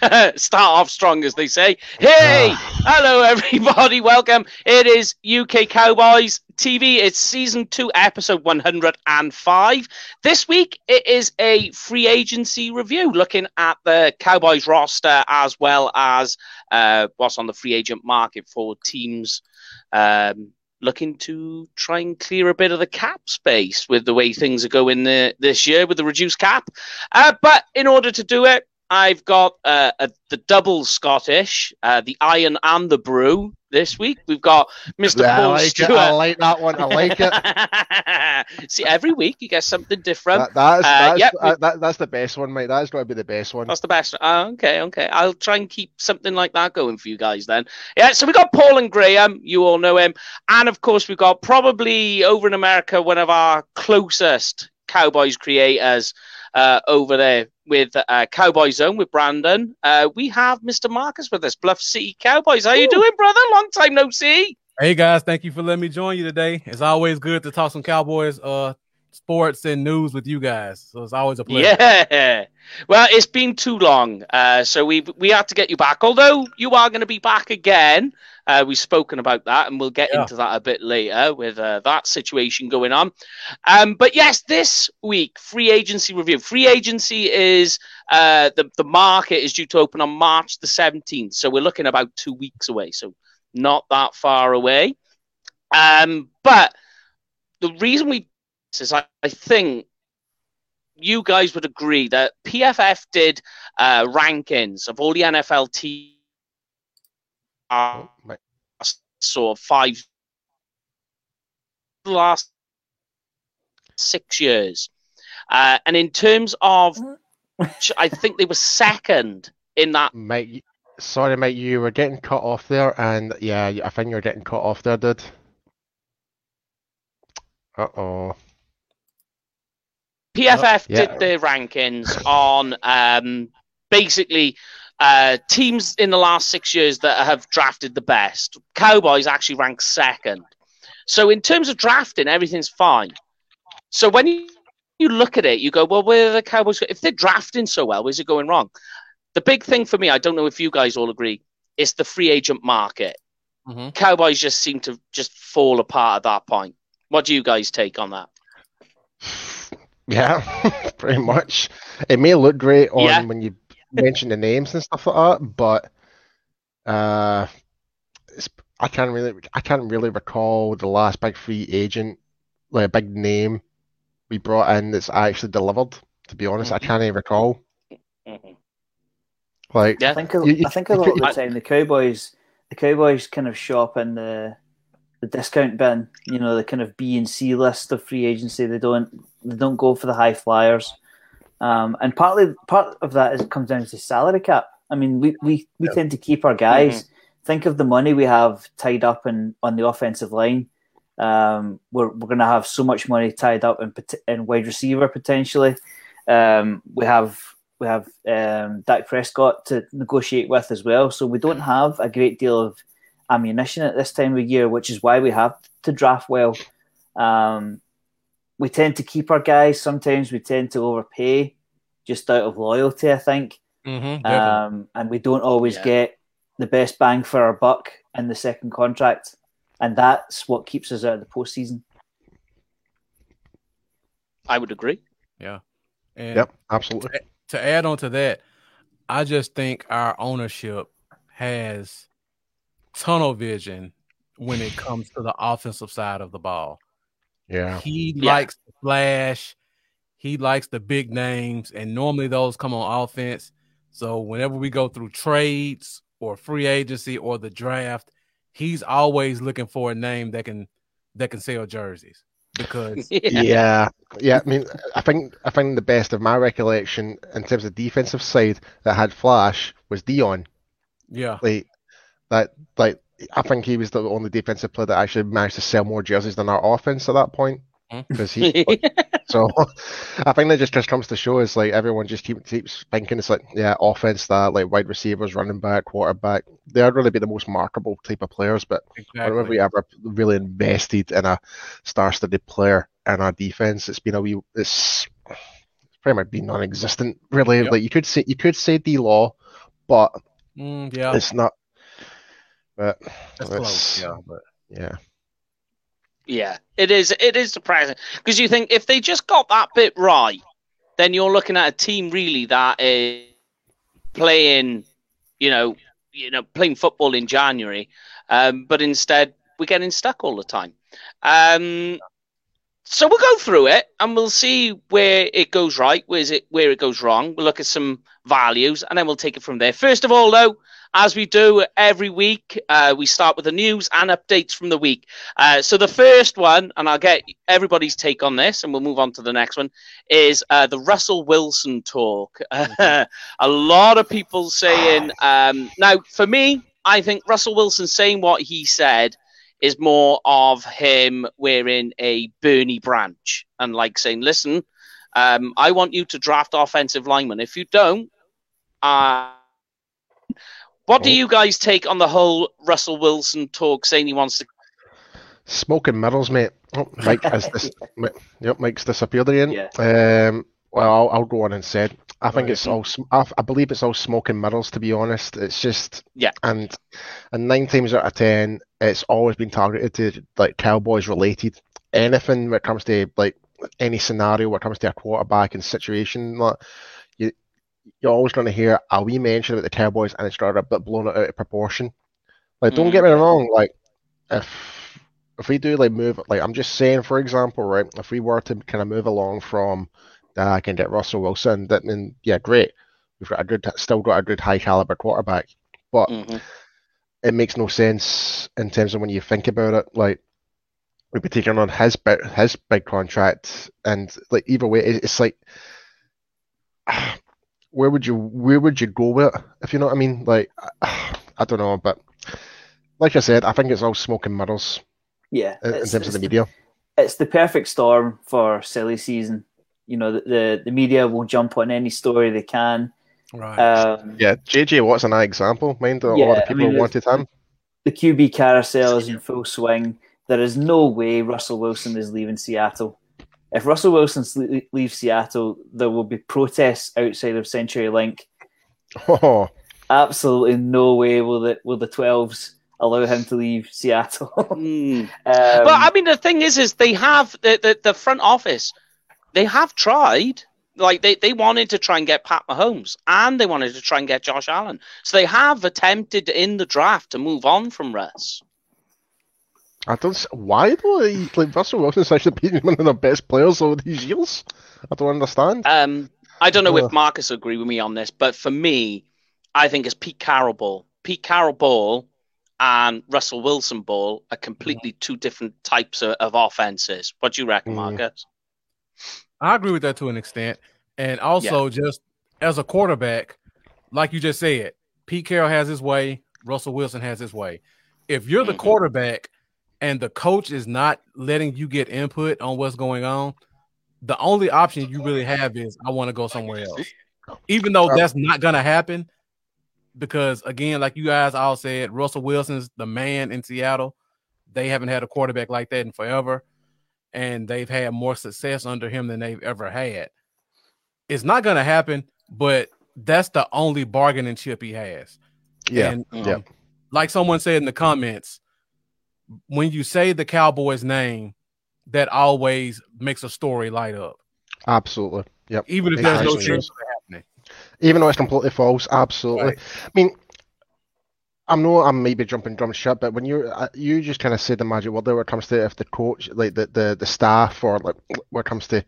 Start off strong, as they say. Hey, hello, everybody. Welcome. It is UK Cowboys TV. It's season two, episode 105. This week, it is a free agency review looking at the Cowboys roster as well as uh, what's on the free agent market for teams. Um, looking to try and clear a bit of the cap space with the way things are going this year with the reduced cap. Uh, but in order to do it, I've got uh, a, the double Scottish, uh, the Iron and the Brew this week. We've got Mr. Yeah, Paul I like Stewart. it. I like that one. I like it. See, every week you get something different. That, that's, Uh, that's, yep. uh, that, that's the best one, mate. That's got to be the best one. That's the best. Uh, okay, okay. I'll try and keep something like that going for you guys then. Yeah, so we've got Paul and Graham. You all know him. And of course, we've got probably over in America one of our closest Cowboys creators uh, over there with uh, Cowboy Zone with Brandon. Uh, we have Mr. Marcus with us, Bluff City Cowboys. How you doing, brother? Long time no see. Hey guys, thank you for letting me join you today. It's always good to talk some Cowboys uh sports and news with you guys. So it's always a pleasure. Yeah. Well, it's been too long, uh, so we we had to get you back. Although you are going to be back again, uh, we've spoken about that, and we'll get Yeah. into that a bit later with uh, that situation going on. Um, but yes, this week free agency review. Free agency is uh, the the market is due to open on March the seventeenth, so we're looking about two weeks away. So not that far away. Um, but the reason we is I, I think you guys would agree that PFF did uh, rankings of all the NFL teams Oh, sort of five last six years. Uh, and in terms of, I think they were second in that. Mate, sorry, mate. You were getting cut off there, and yeah, I think you're getting cut off there, dude. Uh oh. PFF Yeah. did their rankings on um, basically uh, teams in the last six years that have drafted the best. Cowboys actually ranked second. So in terms of drafting, everything's fine. So when you, you look at it, you go, well, where are the Cowboys? If they're drafting so well, where's it going wrong? The big thing for me, I don't know if you guys all agree, is the free agent market. Mhm. Cowboys just seem to just fall apart at that point. What do you guys take on that? Yeah, pretty much. It may look great on Yeah. when you mention the names and stuff like that, but uh, it's, I can't really, I can't really recall the last big free agent, like a big name we brought in that's actually delivered. To be honest, I can't even recall. Like, Yeah. I think a, You- you- I think a you lot of the time the Cowboys the Cowboys kind of shop in the the discount bin, you know, the kind of B and C list of free agency. They don't they don't go for the high flyers. Um, and partly part of that is comes down to salary cap. I mean, we, we, we tend to keep our guys. Think of the money we have tied up in on the offensive line. Um, we're we're going to have so much money tied up in in wide receiver potentially. Um, we have we have um, Dak Prescott to negotiate with as well. So we don't have a great deal of ammunition at this time of year, which is why we have to draft well. Um, we tend to keep our guys. Sometimes we tend to overpay just out of loyalty, I think. Mm-hmm. Um, and we don't always Yeah. get the best bang for our buck in the second contract. And that's what keeps us out of the postseason. I would agree. and yep, absolutely. to add on to that, I just think our ownership has tunnel vision when it comes to the offensive side of the ball. Yeah, He Yeah. likes the flash. He likes the big names, and normally those come on offense. So whenever we go through trades or free agency or the draft, he's always looking for a name that can that can sell jerseys because yeah, yeah. I mean, I think I think the best of my recollection in terms of defensive side that had flash was Deion. yeah, Like that, like I think he was the only defensive player that actually managed to sell more jerseys than our offense at that point. Hmm. Because he, so I think that just just comes to show is like everyone just keep, keeps thinking it's like yeah, offense that like wide receivers, running back, quarterback. They're really be the most marketable type of players, but exactly. we ever really invested in a star-studded player in our defense, it's been a wee, it's pretty much be non-existent. Really, Yep. like you could say you could say D Law, but Mm, yeah, it's not. But that's close. Yeah, but yeah, Yeah, it is. It is depressing because you think if they just got that bit right, then you're looking at a team really that is playing, you know, you know, playing football in January. Um, but instead, we're getting stuck all the time. Um, so we'll go through it and we'll see where it goes right, where's it where it goes wrong. We'll look at some values and then we'll take it from there. First of all, though, as we do every week, uh, we start with the news and updates from the week. Uh, so the first one, and I'll get everybody's take on this, and we'll move on to the next one, is uh, the Russell Wilson talk. a lot of people saying um, now, for me, I think Russell Wilson saying what he said is more of him wearing a Bernie branch and like saying, "Listen, um, I want you to draft offensive linemen. If you don't, uh, what do Oh. you guys take on the whole Russell Wilson talk saying he wants to? smoking mirrors, mate. Oh, Mike has this. Mi- Yep, Mike's disappeared again. Yeah. Um. Well, I'll, I'll go on and say I think Right. it's all. I, I believe it's all smoking mirrors. To be honest, it's just. Yeah. And and nine times out of ten, it's always been targeted to like Cowboys related. Anything when it comes to like any scenario when it comes to a quarterback and situation, like you, you're always going to hear a wee mention about the Cowboys, and it's started a bit blown out of proportion. Like, don't Mm. get me wrong. Like, if if we do like move, like I'm just saying, for example, right? If we were to kind of move along from I can get Russell Wilson, that then yeah, great. We've got a good, still got a good high caliber quarterback, but Mhm. it makes no sense in terms of when you think about it. Like we'd be taking on his big, his big contract, and like either way, it's like where would you where would you go with it if you know what I mean? Like I don't know, but like I said, I think it's all smoke and mirrors Yeah, in, in it's- terms of the media. it's the perfect storm for silly season. You know, the, the, the media will jump on any story they can. right. Um, Yeah, JJ Watt's an example. Mind a lot Yeah, of I people mean, wanted him. The QB carousel is in full swing. There is no way Russell Wilson is leaving Seattle. If Russell Wilson leaves Seattle, there will be protests outside of CenturyLink. Oh, Absolutely no way will the will the twelves allow him to leave Seattle. um, Mm. but I mean, the thing is, is they have the, the, the front office. They have tried. Like they, they wanted to try and get Pat Mahomes, and they wanted to try and get Josh Allen. So they have attempted in the draft to move on from Russ. I don't. s- Why though? He, like Russell Wilson's actually been one of the best players over these years. I don't understand. Um, I don't know if Marcus will agree with me on this, but for me, I think it's Pete Carroll ball. Pete Carroll ball and Russell Wilson ball are completely two different types of, of offenses. What do you reckon, Mm. Marcus? I agree with that to an extent. And also, just as a quarterback, like you just said, Pete Carroll has his way, Russell Wilson has his way. If you're the Mhm. quarterback and the coach is not letting you get input on what's going on, the only option you really have is I want to go somewhere else. Even though that's not going to happen, because again, like you guys all said, Russell Wilson's the man in Seattle. They haven't had a quarterback like that in forever and they've had more success under him than they've ever had. It's not going to happen, but that's the only bargaining chip he has. Yeah, And, Mhm. yeah. um, like someone said in the comments, when you say the Cowboys name, that always makes a story light up, absolutely. Yep. even if there's no chance of happening. Even though it's completely false, absolutely. Right. I mean, I know I'm maybe jumping drum shit, but when you uh, you just kind of said the magic word there when it comes to if the coach, like the, the, the staff, or like when it comes to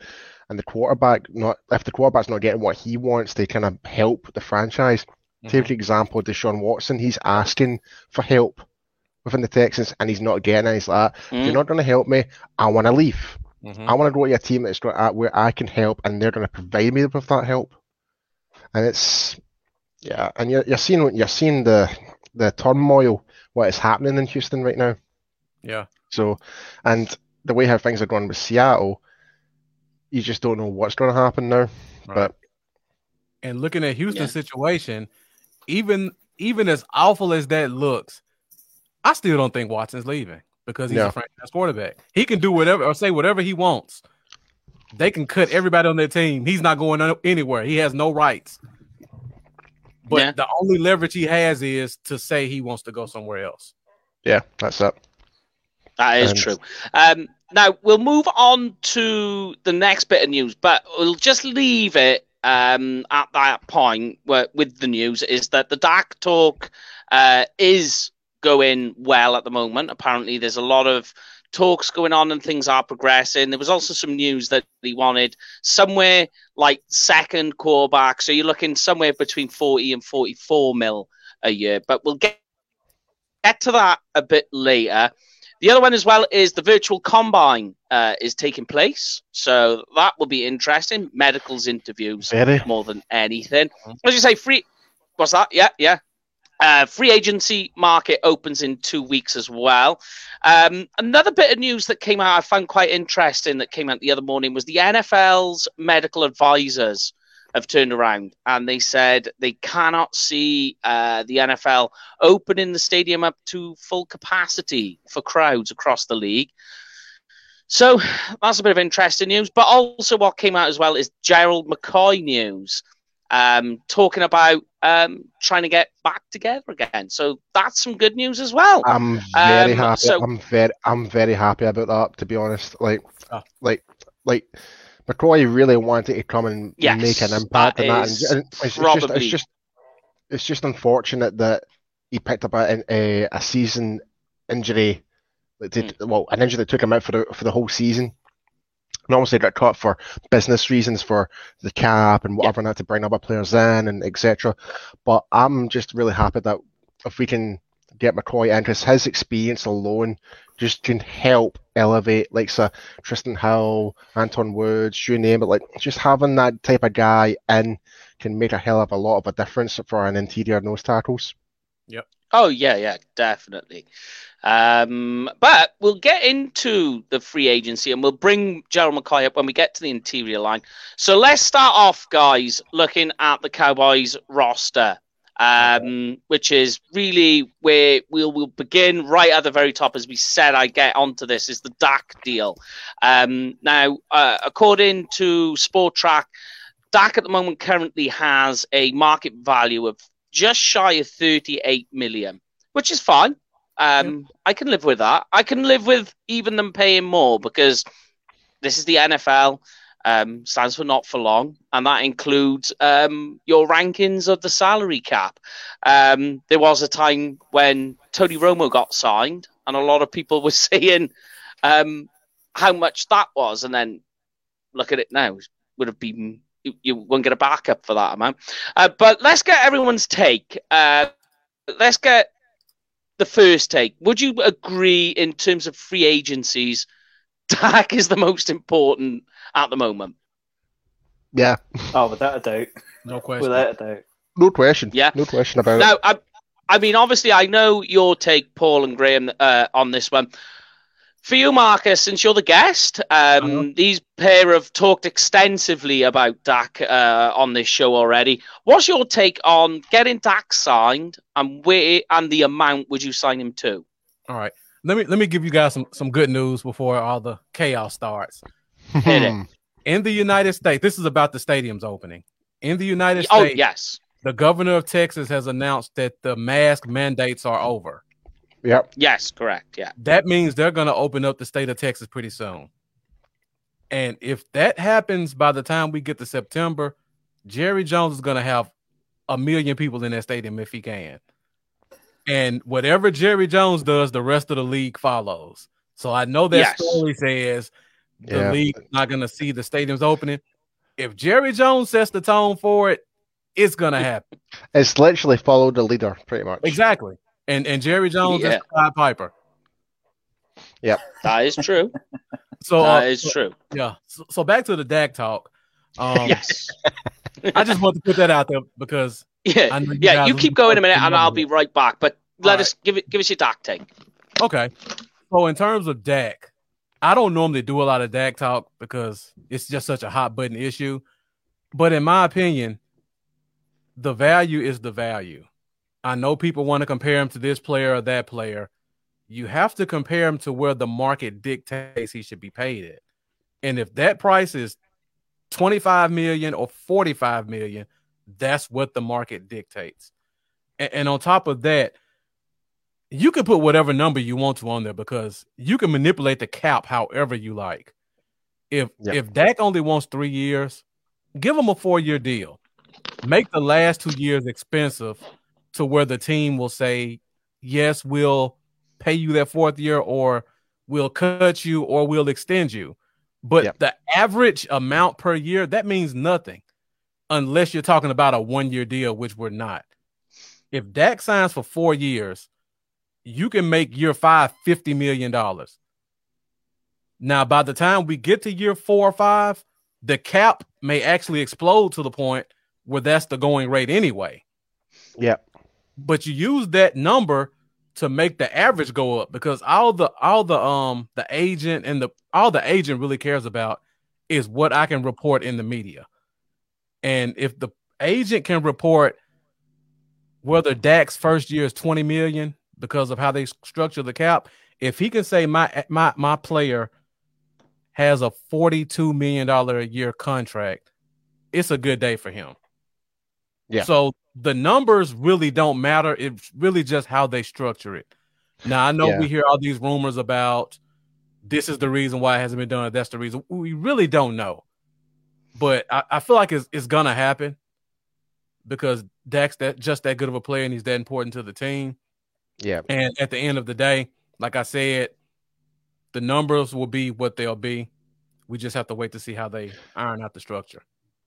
and the quarterback, not if the quarterback's not getting what he wants to kind of help the franchise. Take the example, of Deshaun Watson, he's asking for help within the Texans, and he's not getting it. He's like, "If Mm. "You're not going to help me. I want to leave. Mhm. I want to go to a team that's going to, where I can help, and they're going to provide me with that help. And it's yeah, and you're you're seeing what you're seeing the the turmoil what is happening in Houston right now. Yeah. So, and the way how things are going with Seattle, you just don't know what's going to happen now. Right. But And looking at Houston's Yeah. situation, even even as awful as that looks, I still don't think Watson's leaving because he's No. a franchise quarterback. He can do whatever or say whatever he wants. they can cut everybody on their team. He's not going anywhere. He has no rights. But Yeah. the only leverage he has is to say he wants to go somewhere else. Yeah, that's it. That is And- true. Um, now we'll move on to the next bit of news, but we'll just leave it um, at that point where, with the news is that the Dak talk uh, is going well at the moment. Apparently, there's a lot of talks going on and things are progressing. There was also some news that he wanted somewhere like second quarterback, so you're looking somewhere between 40 and 44 mil a year. But we'll get get to that a bit later. The other one as well is the virtual combine uh, is taking place, so that will be interesting. Medicals interviews Very. more than anything. As you say, free. What's that? Yeah, yeah. Uh, free agency market opens in two weeks as well. Um, another bit of news that came out I found quite interesting that came out the other morning was the NFL's medical advisors have turned around and they said they cannot see uh, the NFL opening the stadium up to full capacity for crowds across the league. So that's a bit of interesting news. But also, what came out as well is Gerald McCoy news, um, talking about um, trying to get back together again. So that's some good news as well. I'm very Um, happy. so- I'm very, I'm very happy about that. To be honest, like, Ah. like, like, McCoy really wanted to come and Yes, make an impact that on that, is and, and it's, it's just, it's just, it's just unfortunate that he picked up a, a, a season injury that did Hmm. well, an injury that took him out for the for the whole season. And obviously got cut for business reasons for the cap and whatever, not to bring other players in and etc. But I'm just really happy that if we can get McCoy interest, his experience alone just can help elevate like so Trysten Hill, Antwaun Woods, you name it. Like just having that type of guy in can make a hell of a lot of a difference for an interior nose tackles. Oh yeah, yeah, definitely. Um, but we'll get into the free agency and we'll bring Gerald McCoy up when we get to the interior line. So let's start off, guys, looking at the Cowboys roster, um, which is really where we'll we'll begin right at the very top. As we said, I get onto this is the Dak deal. Um, now, uh, according to Spotrac, Dak at the moment currently has a market value of just shy of 38 million, which is fine. Um, I can live with that. I can live with even them paying more because this is the NFL. Um, stands for not for long, and that includes um, your rankings of the salary cap. Um, there was a time when Tony Romo got signed, and a lot of people were saying um, how much that was, and then look at it now. Would have been you, you won't get a backup for that amount. Uh, but let's get everyone's take. Uh, let's get the first take. Would you agree in terms of free agencies, Dak is the most important at the moment? Yeah, Oh, without a doubt. No question. Without a doubt. no question. Yeah. no question about it. Now, I, I mean, obviously, I know your take, Paul and Graham, uh, on this one. For you, Marcus, since you're the guest, um, Uh-huh. these pair have talked extensively about Dak uh, on this show already. What's your take on getting Dak signed, and where and the amount would you sign him to? All right. Let me let me give you guys some, some good news before all the chaos starts. In the United States, this is about the stadium's opening. In the United Oh States, yes, the governor of Texas has announced that the mask mandates are over. Yep. yes, correct, yeah. That means they're going to open up the state of Texas pretty soon. And if that happens by the time we get to September, Jerry Jones is going to have a million people in that stadium if he can. And whatever Jerry Jones does, the rest of the league follows. So I know that Yes. story says the Yeah. league is not going to see the stadiums opening. If Jerry Jones sets the tone for it, it's going to happen. It's literally follow the leader, pretty much. Exactly. And and Jerry Jones Yeah. is Pied Piper. Yeah. That is true. So uh, that is true. Yeah. So, so back to the Dak talk. Um, yes. I just want to put that out there because Yeah. You Yeah, you keep going a minute, and I'll be right back. But let All us give it. Give us your Dak take. okay. So in terms of Dak, I don't normally do a lot of Dak talk because it's just such a hot button issue. But in my opinion, the value is the value. I know people want to compare him to this player or that player. You have to compare him to where the market dictates he should be paid at. And if that price is 25 million or 45 million, that's what the market dictates. And, and on top of that, you can put whatever number you want to on there because you can manipulate the cap however you like. If Yep. if Dak only wants three years, give him a four year deal. Make the last two years expensive to where the team will say, yes, we'll pay you that fourth year, or we'll cut you, or we'll extend you. But Yep. the average amount per year, that means nothing unless you're talking about a one year deal, which we're not. If Dak signs for four years, you can make year five $50 million. Now, by the time we get to year four or five, the cap may actually explode to the point where that's the going rate anyway. Yep. But you use that number to make the average go up because all the all the um the agent and the all the agent really cares about is what I can report in the media. And if the agent can report whether Dak's first year is 20 million because of how they structure the cap, if he can say my my my player has a 42 million dollar a year contract, it's a good day for him. Yeah. So the numbers really don't matter. It's really just how they structure it. Now I know Yeah. we hear all these rumors about this is the reason why it hasn't been done. That's the reason. We really don't know. But I, I feel like it's, it's gonna happen because Dak's that just that good of a player and he's that important to the team. Yeah. And at the end of the day, like I said, the numbers will be what they'll be. We just have to wait to see how they iron out the structure.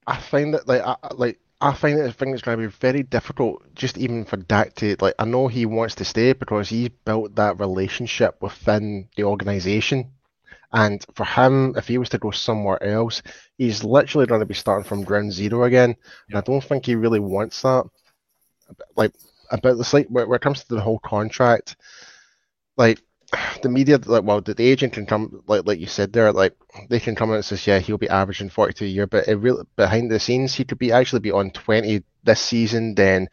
I find that like I- like I find that I think it's going to be very difficult, just even for Dak to like. I know he wants to stay because he's built that relationship within the organization, and for him, if he was to go somewhere else, he's literally going to be starting from ground zero again. And I don't think he really wants that. Like about the like when it comes to the whole contract, like the media, like well, the, the agent can come, like like you said there, like they can come out and says, yeah, he'll be averaging 42 a year, but it really behind the scenes, he could be actually be on 20 this season, then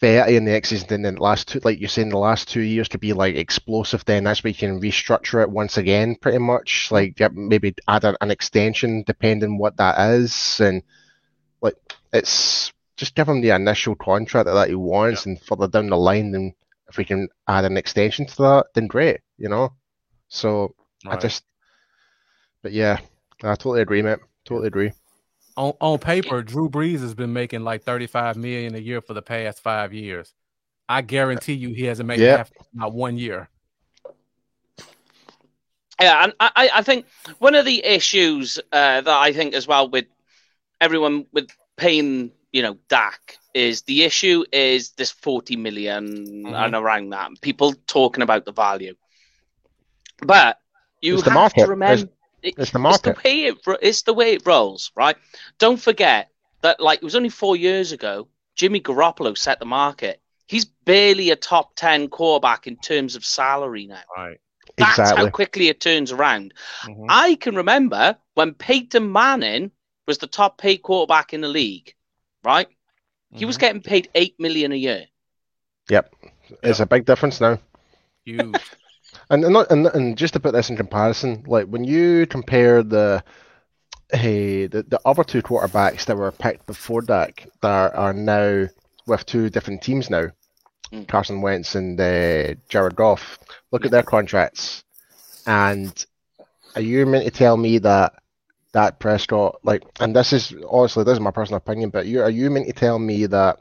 30 in the next season, then the last two, like you're saying, the last two years could be like explosive. Then that's where you can restructure it once again, pretty much. Like yeah, maybe add an, an extension depending what that is, and like it's just give him the initial contract that, that he wants, and further down the line, then if we can add an extension to that, then great, you know. So I just, but yeah, I totally agree, mate. Totally agree. on on paper, Drew Brees has been making like 35 million a year for the past five years. I guarantee you he hasn't made Yeah. half not one year. Yeah, and I, I- I think one of the issues uh, that I think as well with everyone with paying, you know, Dak is the issue is this 40 million Mhm. and around that. People talking about the value. But you It's the have market. to remember It's- it's the It's the market. way it, it's the way it rolls, right? Don't forget that, like, it was only four years ago, Jimmy Garoppolo set the market. He's barely a top 10 quarterback in terms of salary now. Right. That's Exactly. how quickly it turns around. Mhm. I can remember when Peyton Manning was the top paid quarterback in the league, right? He was Mhm. getting paid eight million a year. Yep. It's a big difference now. huge. And and, not, and and just to put this in comparison, like when you compare the hey the, the other two quarterbacks that were picked before Dak that are now with two different teams now, Mm. Carson Wentz and uh, Jared Goff. Look at their contracts, and are you meant to tell me that Dak Prescott like? And this is honestly this is my personal opinion, but you are you meant to tell me that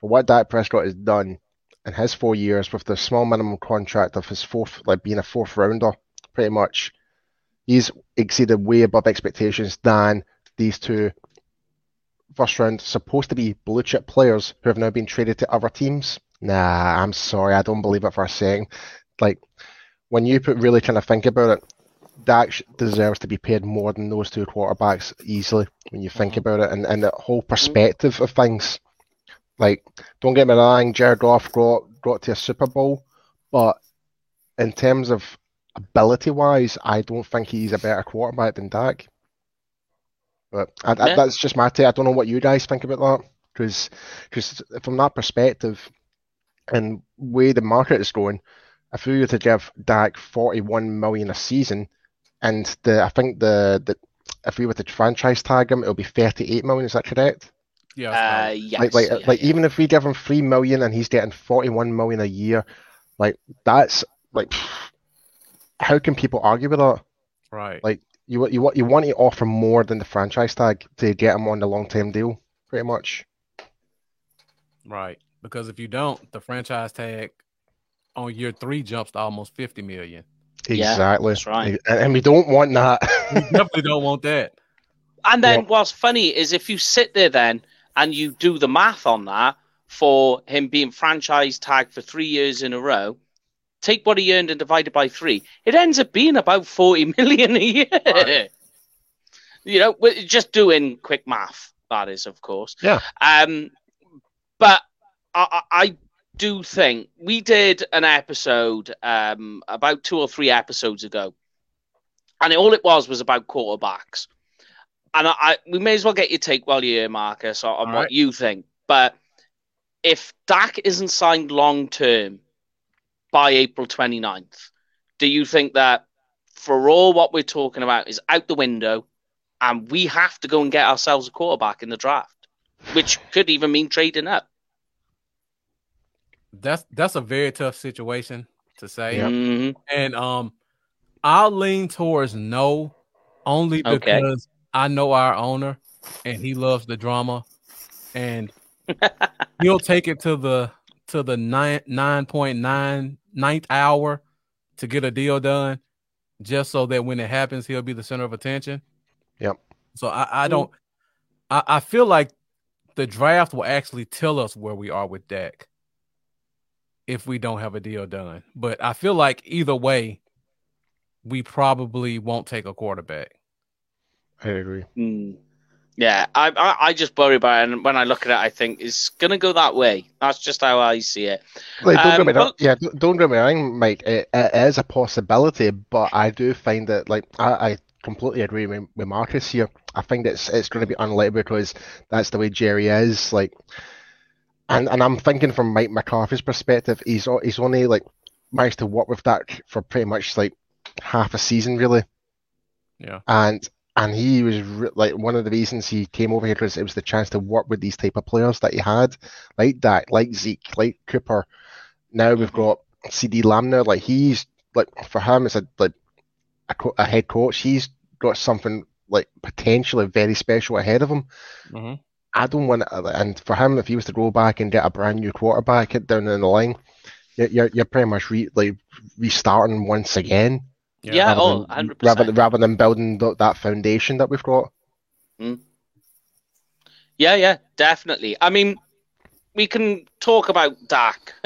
for what Dak Prescott has done in his four years with the small minimum contract of his fourth, like being a fourth rounder, pretty much, he's exceeded way above expectations than these two first round supposed to be blue chip players who have now been traded to other teams. Nah, I'm sorry, I don't believe it for a second. Like when you put really kind of think about it, Dak deserves to be paid more than those two quarterbacks easily when you think Mhm. about it and, and the whole perspective of things. Like, don't get me wrong, Jared Goff got, got to a Super Bowl, but in terms of ability wise, I don't think he's a better quarterback than Dak. But I, I- that's just my take. I don't know what you guys think about that. Because from that perspective and way the market is going, if we were to give Dak 41 million a season, and the I think the, the if we were to franchise tag him, it'll be 38 million. Is that correct? Yeah. Uh, yes. like, like, yeah, like yeah. even if we give him three million and he's getting 41 million a year, like that's like, how can people argue with that? right. Like you you want you want to offer more than the franchise tag to get him on the long term deal, pretty much. Right. Because if you don't, the franchise tag on year three jumps to almost 50 million. Yeah, Exactly. that's right. And, and we don't want that. We definitely don't want that. And then Yeah. what's funny is if you sit there then and you do the math on that for him being franchise tagged for three years in a row, take what he earned and divide it by three, it ends up being about 40 million a year. Right. You know, we're just doing quick math, that is, of course. Yeah. Um, but I, I I do think we did an episode um, about two or three episodes ago, and all it was was about quarterbacks. And I, I we may as well get your take while you're here, Marcus, on, what right. you think. But if Dak isn't signed long term by April 29th, do you think that for all what we're talking about is out the window and we have to go and get ourselves a quarterback in the draft, which could even mean trading up? That's that's a very tough situation to say. Yep. Mhm. And um I'll lean towards no only Okay. because I know our owner and he loves the drama and he'll take it to the to the nine nine point nine ninth hour to get a deal done just so that when it happens he'll be the center of attention. Yep. So I, I don't I, I feel like the draft will actually tell us where we are with Dak if we don't have a deal done. But I feel like either way, we probably won't take a quarterback. I agree. Mm. Yeah, I, I I just worry about it, and when I look at it, I think it's gonna go that way. That's just how I see it. Like, don't Um, get me wrong. well- Yeah, don't, don't get me wrong, Mike. It, it is a possibility, but I do find that, like, I, I completely agree with, with Marcus here. I think it's it's going to be unlikely because that's the way Jerry is. Like, and and I'm thinking from Mike McCarthy's perspective, he's he's only like managed to work with that for pretty much like half a season, really. Yeah. And and he was re- like one of the reasons he came over here because it was the chance to work with these type of players that he had, like Dak, like Zeke, like Cooper. Now we've got CeeDee Lamb now. Like he's like for him as a like a, co- a head coach, he's got something like potentially very special ahead of him. Mm-hmm. I don't want to, and for him, if he was to go back and get a brand new quarterback it down in the line, you're you're, you're pretty much re, like restarting once again, Yeah, rather oh, than 100%. rather than, rather than building th- that foundation that we've got. Hmm. Yeah, yeah, definitely. I mean, we can talk about Dak.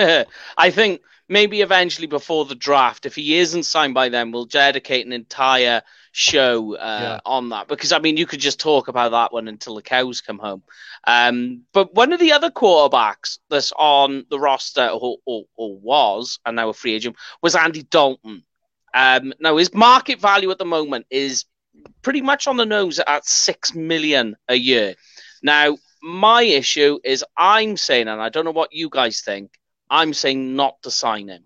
I think maybe eventually before the draft, if he isn't signed by then, we'll dedicate an entire show uh, Yeah. on that because I mean, you could just talk about that one until the cows come home. Um, but one of the other quarterbacks that's on the roster or, or, or was, and now a free agent, was Andy Dalton. Um, now his market value at the moment is pretty much on the nose at six million a year. Now, my issue is I'm saying, and I don't know what you guys think, I'm saying not to sign him.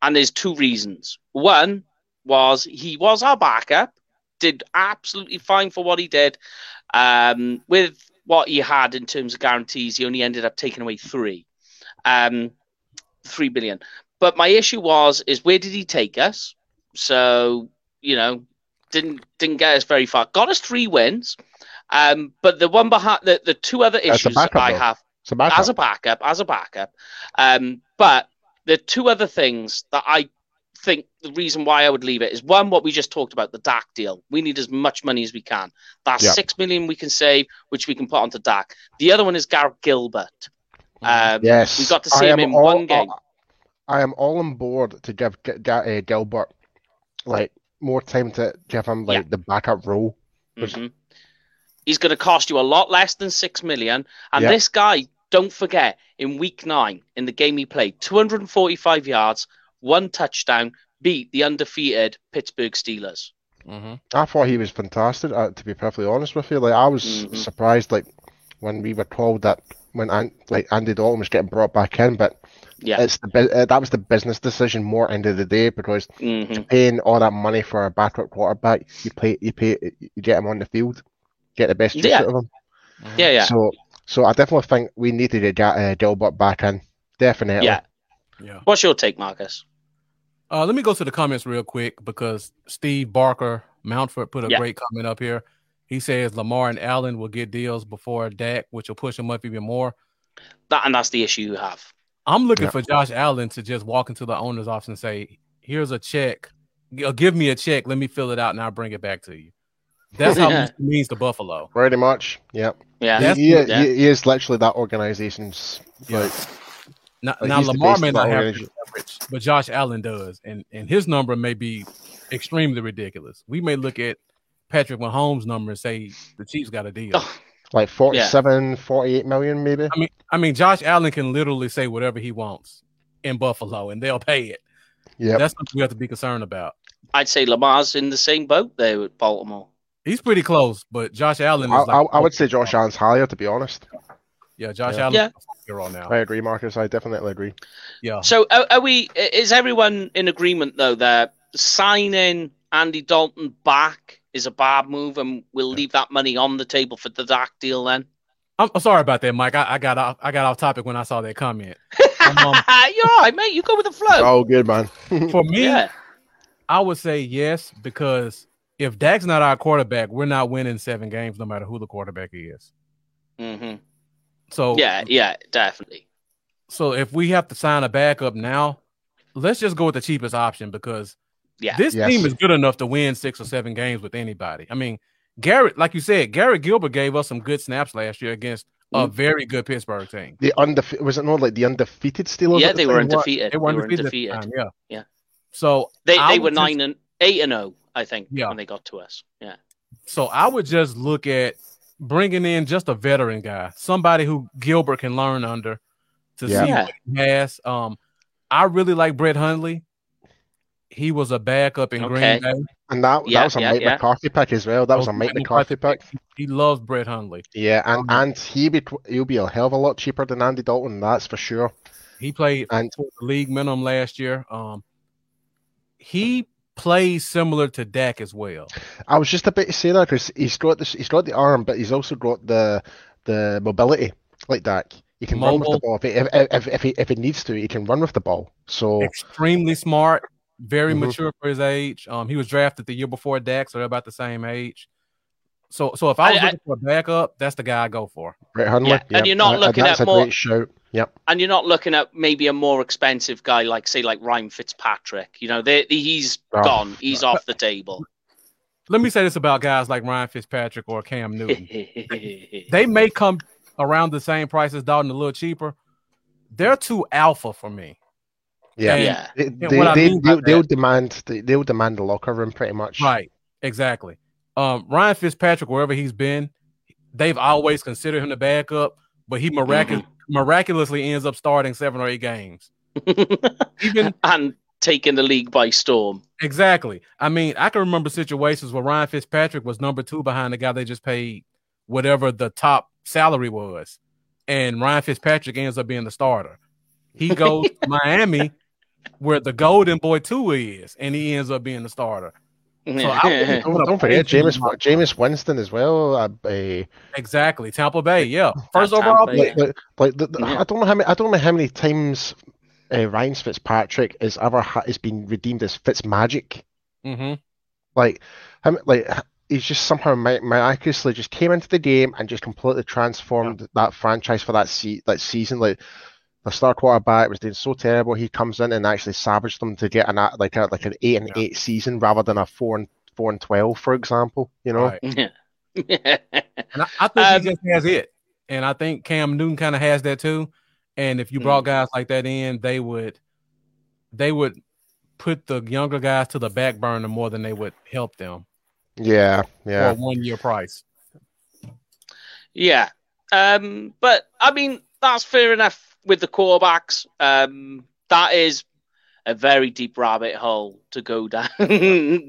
And there's two reasons. One was he was our backup, did absolutely fine for what he did. Um, with what he had in terms of guarantees, he only ended up taking away three. Um, three billion. But my issue was is where did he take us? So, you know, didn't didn't get us very far. Got us three wins. Um, but the one behind the, the two other issues backup, I have backup. as a backup, as a backup. Um, but the two other things that I think the reason why I would leave it is one, what we just talked about, the Dak deal. We need as much money as we can. That's six million we can save, which we can put onto Dak. The other one is Garrett Gilbert. Um, yes, we got to see I him in all- one game. I am all on board to give G- G- uh, Gilbert like more time to give him like Yeah. the backup role. Mhm. He's going to cost you a lot less than six million. And Yeah. this guy, don't forget, in week nine, in the game he played, 245 yards, one touchdown, beat the undefeated Pittsburgh Steelers. Mm-hmm. I thought he was fantastic. Uh, to be perfectly honest with you, like I was Mhm. surprised, like when we were told that when An- like Andy Dalton was getting brought back in, but Yeah. it's the bu- uh, that was the business decision more end of the day because hmm paying all that money for a backup quarterback, you pay you pay you get him on the field, get the best use Yeah. out of him. Yeah, yeah. So so I definitely think we need to get uh, Gilbert back in. Definitely. Yeah. Yeah. What's your take, Marcus? Uh, let me go to the comments real quick because Steve Barker Mountford put a Yeah. great comment up here. He says Lamar and Allen will get deals before Dak, which will push him up even more. That and that's the issue you have. I'm looking Yeah. for Josh Allen to just walk into the owner's office and say, "Here's a check. Give me a check. Let me fill it out, and I'll bring it back to you." That's how Yeah. he means to Buffalo. Pretty much. Yep. Yeah. That's- he, he, yeah. he, he is literally that organization's Yeah. like, Now, like, now Lamar may not have organization. leverage, but Josh Allen does, and and his number may be extremely ridiculous. We may look at Patrick Mahomes' number and say the Chiefs got a deal. Oh, like 47, 48 million maybe. I mean, I mean, Josh Allen can literally say whatever he wants in Buffalo, and they'll pay it. Yeah, That's something we have to be concerned about. I'd say Lamar's in the same boat there with Baltimore. He's pretty close, but Josh Allen is I, like, I, I would say Josh Allen's higher to be honest. yeah, Josh Yeah. Allen Yeah. is a hero now. I agree, Marcus. I definitely agree. Yeah, So are, are we? Is everyone in agreement though that signing Andy Dalton back is a bad move, and we'll leave that money on the table for the Dak deal then? I'm, I'm sorry about that, Mike. I, I got off, I got off topic when I saw that comment. Um, You're all right, mate. You go with the flow. Oh, good man. For me, yeah. I would say yes because if Dak's not our quarterback, we're not winning seven games, no matter who the quarterback is. hmm So Yeah. Yeah. Definitely. So if we have to sign a backup now, let's just go with the cheapest option because Yeah. this Yes. team is good enough to win six or seven games with anybody. I mean, Garrett, like you said, Garrett Gilbert gave us some good snaps last year against a Mm. very good Pittsburgh team. the undefe- was it not like the undefeated Steelers? Yeah, at the they were time? What? undefeated. They were They were undefeated. at the undefeated. time, yeah. Yeah. So They they would were just- nine and eight and zero, I think, Yeah. when they got to us. Yeah. So I would just look at bringing in just a veteran guy, somebody who Gilbert can learn under to Yeah. see Yeah. what he has. Um, I really like Brett Hundley. He was a backup in Okay. Green Bay. And that, Yeah, that was a yeah, Mike yeah. McCarthy pick as well. That was a Mike Mike McCarthy pick. He loves Brett Hundley. Yeah, and, Um, and he be, he'll be a hell of a lot cheaper than Andy Dalton, that's for sure. He played And the league minimum last year. Um, he plays similar to Dak as well. I was just about to say that because he's got this, he's got the arm, but he's also got the the mobility like that. He can run with the ball if he, if, if, if, he, if he needs to. He can run with the ball. So Extremely smart, very Mhm. mature for his age. Um, he was drafted the year before Dak, so they're about the same age. So, so if I was I- I- looking for a backup, that's the guy I go for. Brett Hundley, Yeah, and you're not that- looking that's at a more- great shout. Yep. and you're not looking at maybe a more expensive guy like say like Ryan Fitzpatrick. You know, they, he's Oh, gone. He's off the table. Let me say this about guys like Ryan Fitzpatrick or Cam Newton. they may come around the same price as Dalton, a little cheaper. They're too alpha for me. Yeah. And- yeah, They, and they, what I they, mean by they'll, they'll demand they, they'll demand the locker room pretty much. Right. Exactly. Um, Ryan Fitzpatrick, wherever he's been, they've always considered him the backup, but he mirac- miraculously ends up starting seven or eight games. Even and taking the league by storm. exactly. I mean, I can remember situations where Ryan Fitzpatrick was number two behind the guy they just paid whatever the top salary was. And Ryan Fitzpatrick ends up being the starter. He goes to Miami where the golden boy two is, and he ends up being the starter. So I Don't, don't forget price on Jameis. Jameis Winston as well. Uh, uh, Exactly. Tampa Bay, yeah. First Tampa overall Bay. pick. like, like, like the, the- Yeah. I don't know how many I don't know how many times uh, Ryan Fitzpatrick has ever ha- has been redeemed as Fitzmagic. Mm-hmm. Like him, like he's just somehow mi- miraculously just came into the game and just completely transformed that franchise for that se- that season. Like the star quarterback was doing so terrible, he comes in and actually savaged them to get an like a like an eight and Yeah. eight season rather than a four and four and twelve, for example. You know, Right. yeah. And I, I think Um, he just has it. And I think Cam Newton kind of has that too. And if you Mm. brought guys like that in, they would they would put the younger guys to the back burner more than they would help them yeah, yeah. a one year price. Yeah. Um, but I mean, that's fair enough with the quarterbacks. Um, that is a very deep rabbit hole to go down,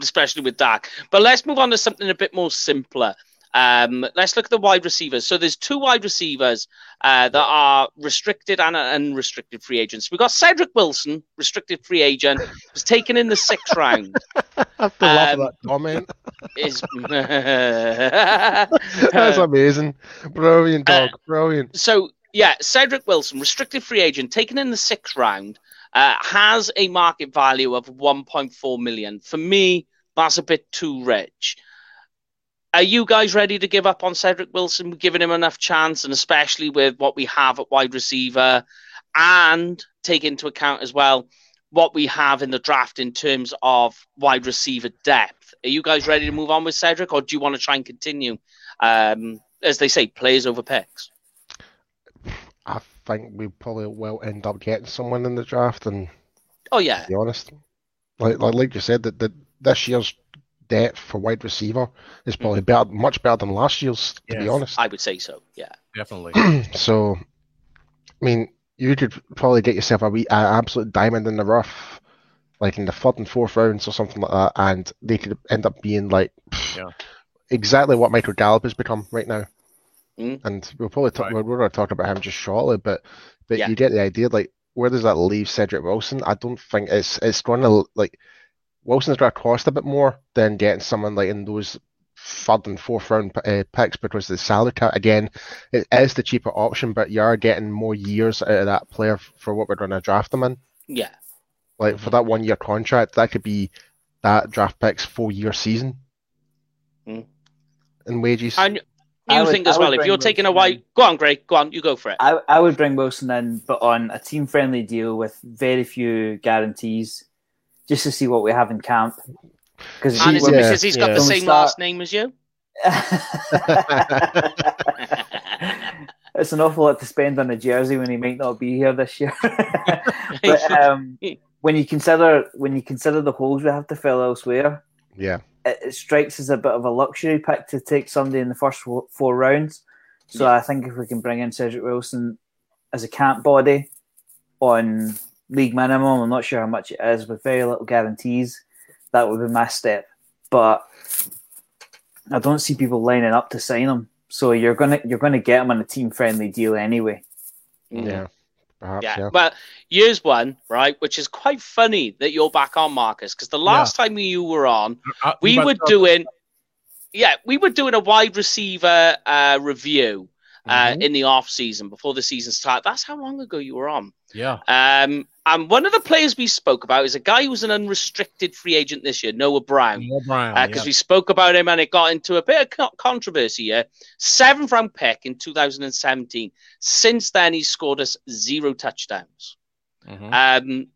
especially with Dak. But let's move on to something a bit more simpler. Um, let's look at the wide receivers. So there's two wide receivers uh, that are restricted and unrestricted free agents. We've got Cedric Wilson, restricted free agent, was taken in the sixth round. I have to laugh at Um, that comment. Is That's amazing. Brilliant, Uh, dog. Brilliant. so yeah, Cedric Wilson, restricted free agent, taken in the sixth round, uh, has a market value of 1.4 million. For me, that's a bit too rich. Are you guys ready to give up on Cedric Wilson? Giving him enough chance, and especially with what we have at wide receiver, and take into account as well what we have in the draft in terms of wide receiver depth. Are you guys ready to move on with Cedric, or do you want to try and continue? Um, as they say, players over picks. I think we probably will end up getting someone in the draft, and Oh yeah, to be honest, like like, like you said, that that this year's depth for wide receiver is probably mm-hmm. better, much better than last year's. To be honest, I would say so. Yeah. Definitely. so I mean, you could probably get yourself a wee an absolute diamond in the rough, like in the third and fourth rounds or something like that, and they could end up being like Yeah. exactly what Michael Gallup has become right now. Mm. And we'll probably talk, Right. we're going to talk about him just shortly, but but Yeah. you get the idea. Like, where does that leave Cedric Wilson? I don't think it's it's going to like Wilson's going to cost a bit more than getting someone like in those third and fourth round uh, picks because the salary cap again it is the cheaper option, but you are getting more years out of that player for what we're going to draft them in. Yeah. Like for that one year contract, that could be that draft pick's four year season Mm. in wages. And I you would- think as well, if you're taking a Wilson white, in. go on, Greg, go on, you go for it. I, I would bring Wilson in, but on a team friendly deal with very few guarantees, just to see what we have in camp. Because And is it Yeah, because he's got the When we same start- last name as you? it's an awful lot to spend on a jersey when he might not be here this year. but um, when you consider when you consider the holes we have to fill elsewhere, yeah, it, it strikes as a bit of a luxury pick to take somebody in the first four, four rounds. So I think if we can bring in Cedric Wilson as a camp body on league minimum, I'm not sure how much it is, with very little guarantees, that would be my step. But I don't see people lining up to sign him. So you're gonna you're gonna get him on a team friendly deal anyway. yeah, perhaps, Yeah. yeah. Well, here's one, right, which is quite funny that you're back on, Marcus, because the last time you were on, I- we were doing, yeah, we were doing a wide receiver uh, review uh, Mhm. in the off season before the season started. That's how long ago you were on. Yeah. Um, and one of the players we spoke about is a guy who was an unrestricted free agent this year, Noah Brown. Noah Brown. because yeah. we spoke about him and it got into a bit of controversy here. Seventh round pick in 2017. Since then, he's scored us zero touchdowns. Mhm. Um,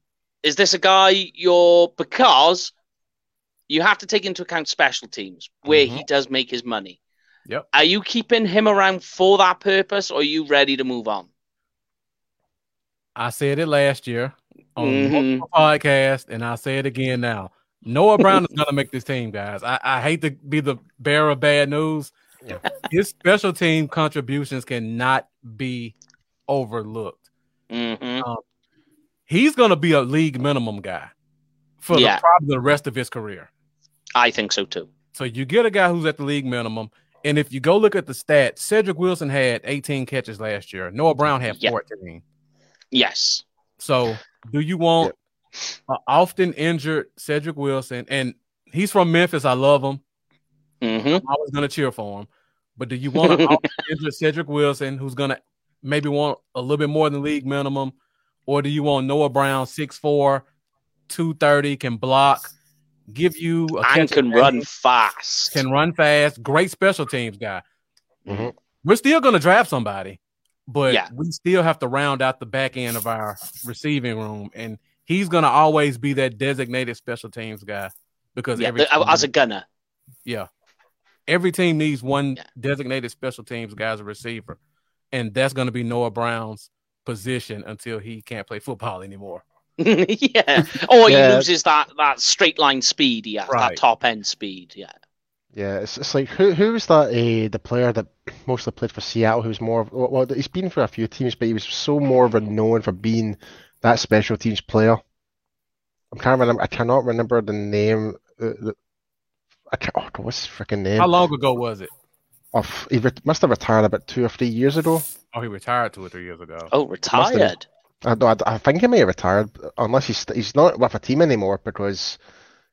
is this a guy you're because you have to take into account special teams where he does make his money? Yep. Are you keeping him around for that purpose, or are you ready to move on? I said it last year on Mhm. multiple podcasts, and I say it again now. Noah Brown is going to make this team, guys. I, I hate to be the bearer of bad news. Yeah. His special team contributions cannot be overlooked. hmm He's going to be a league minimum guy for Yeah. the, probably the rest of his career. I think so too. So you get a guy who's at the league minimum, and if you go look at the stats, Cedric Wilson had 18 catches last year. Noah Brown had Yeah. 14. Yes. So, do you want an often injured Cedric Wilson? And he's from Memphis. I love him. hmm I'm always going to cheer for him. But do you want an often injured Cedric Wilson who's going to maybe want a little bit more than league minimum? Or do you want Noah Brown, 6'4, 230, can block, give you a And catch can advantage, run fast. can run fast, great special teams guy? Mhm. We're still going to draft somebody, but Yeah. we still have to round out the back end of our receiving room, and he's going to always be that designated special teams guy because Yeah, every team, as a gunner. yeah, every team needs one Yeah. designated special teams guy as a receiver, and that's going to be Noah Brown's position until he can't play football anymore. yeah. Or Yeah. he loses that, that straight line speed yeah, has, that top end speed. Yeah. Yeah, it's, it's like who who was that? Uh, the player that mostly played for Seattle, who's more of- well, well, he's been for a few teams, but he was so more renowned for being that special teams player. I'm trying to remember. I cannot remember the name. Uh, the, I can't, oh, what's his freaking name? How long ago was it? Of he re- must have retired about two or three years ago. Oh, he retired two or three years ago. Oh, retired. I, no, I, I think he may have retired, unless he's he's not with a team anymore because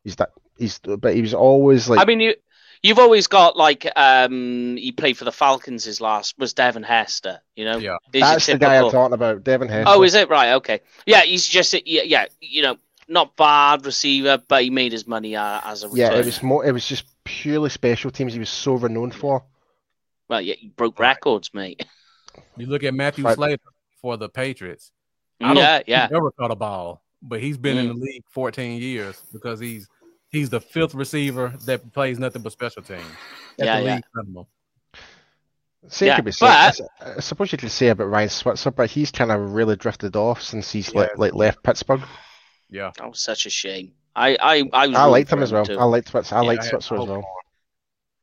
he's that he's. But he was always like. I mean, you you've always got like um he played for the Falcons. His last was Devin Hester. You know, Yeah. He's that's the guy I'm talking about, Devin Hester. Oh, is it right? Okay, yeah, he's just yeah, yeah you know, not bad receiver, but he made his money uh, as a yeah, returner. it was more. It was just purely special teams. He was so renowned for. Well, yeah, he broke records, mate. You look at Matthew Right. Slater for the Patriots. I don't Yeah, think yeah. He never caught a ball, but he's been in Mm. the league 14 years because he's he's the fifth receiver that plays nothing but special teams. Yeah, the yeah. league minimum. Same Yeah, could be said. but- I suppose you could say about Ryan Switzer, but he's kind of really drifted off since he's Yeah. le- like left Pittsburgh. Yeah. That was such a shame. I I I, I liked for him as well. too. I liked Switzer. I Yeah, liked I- Switzer as hope well.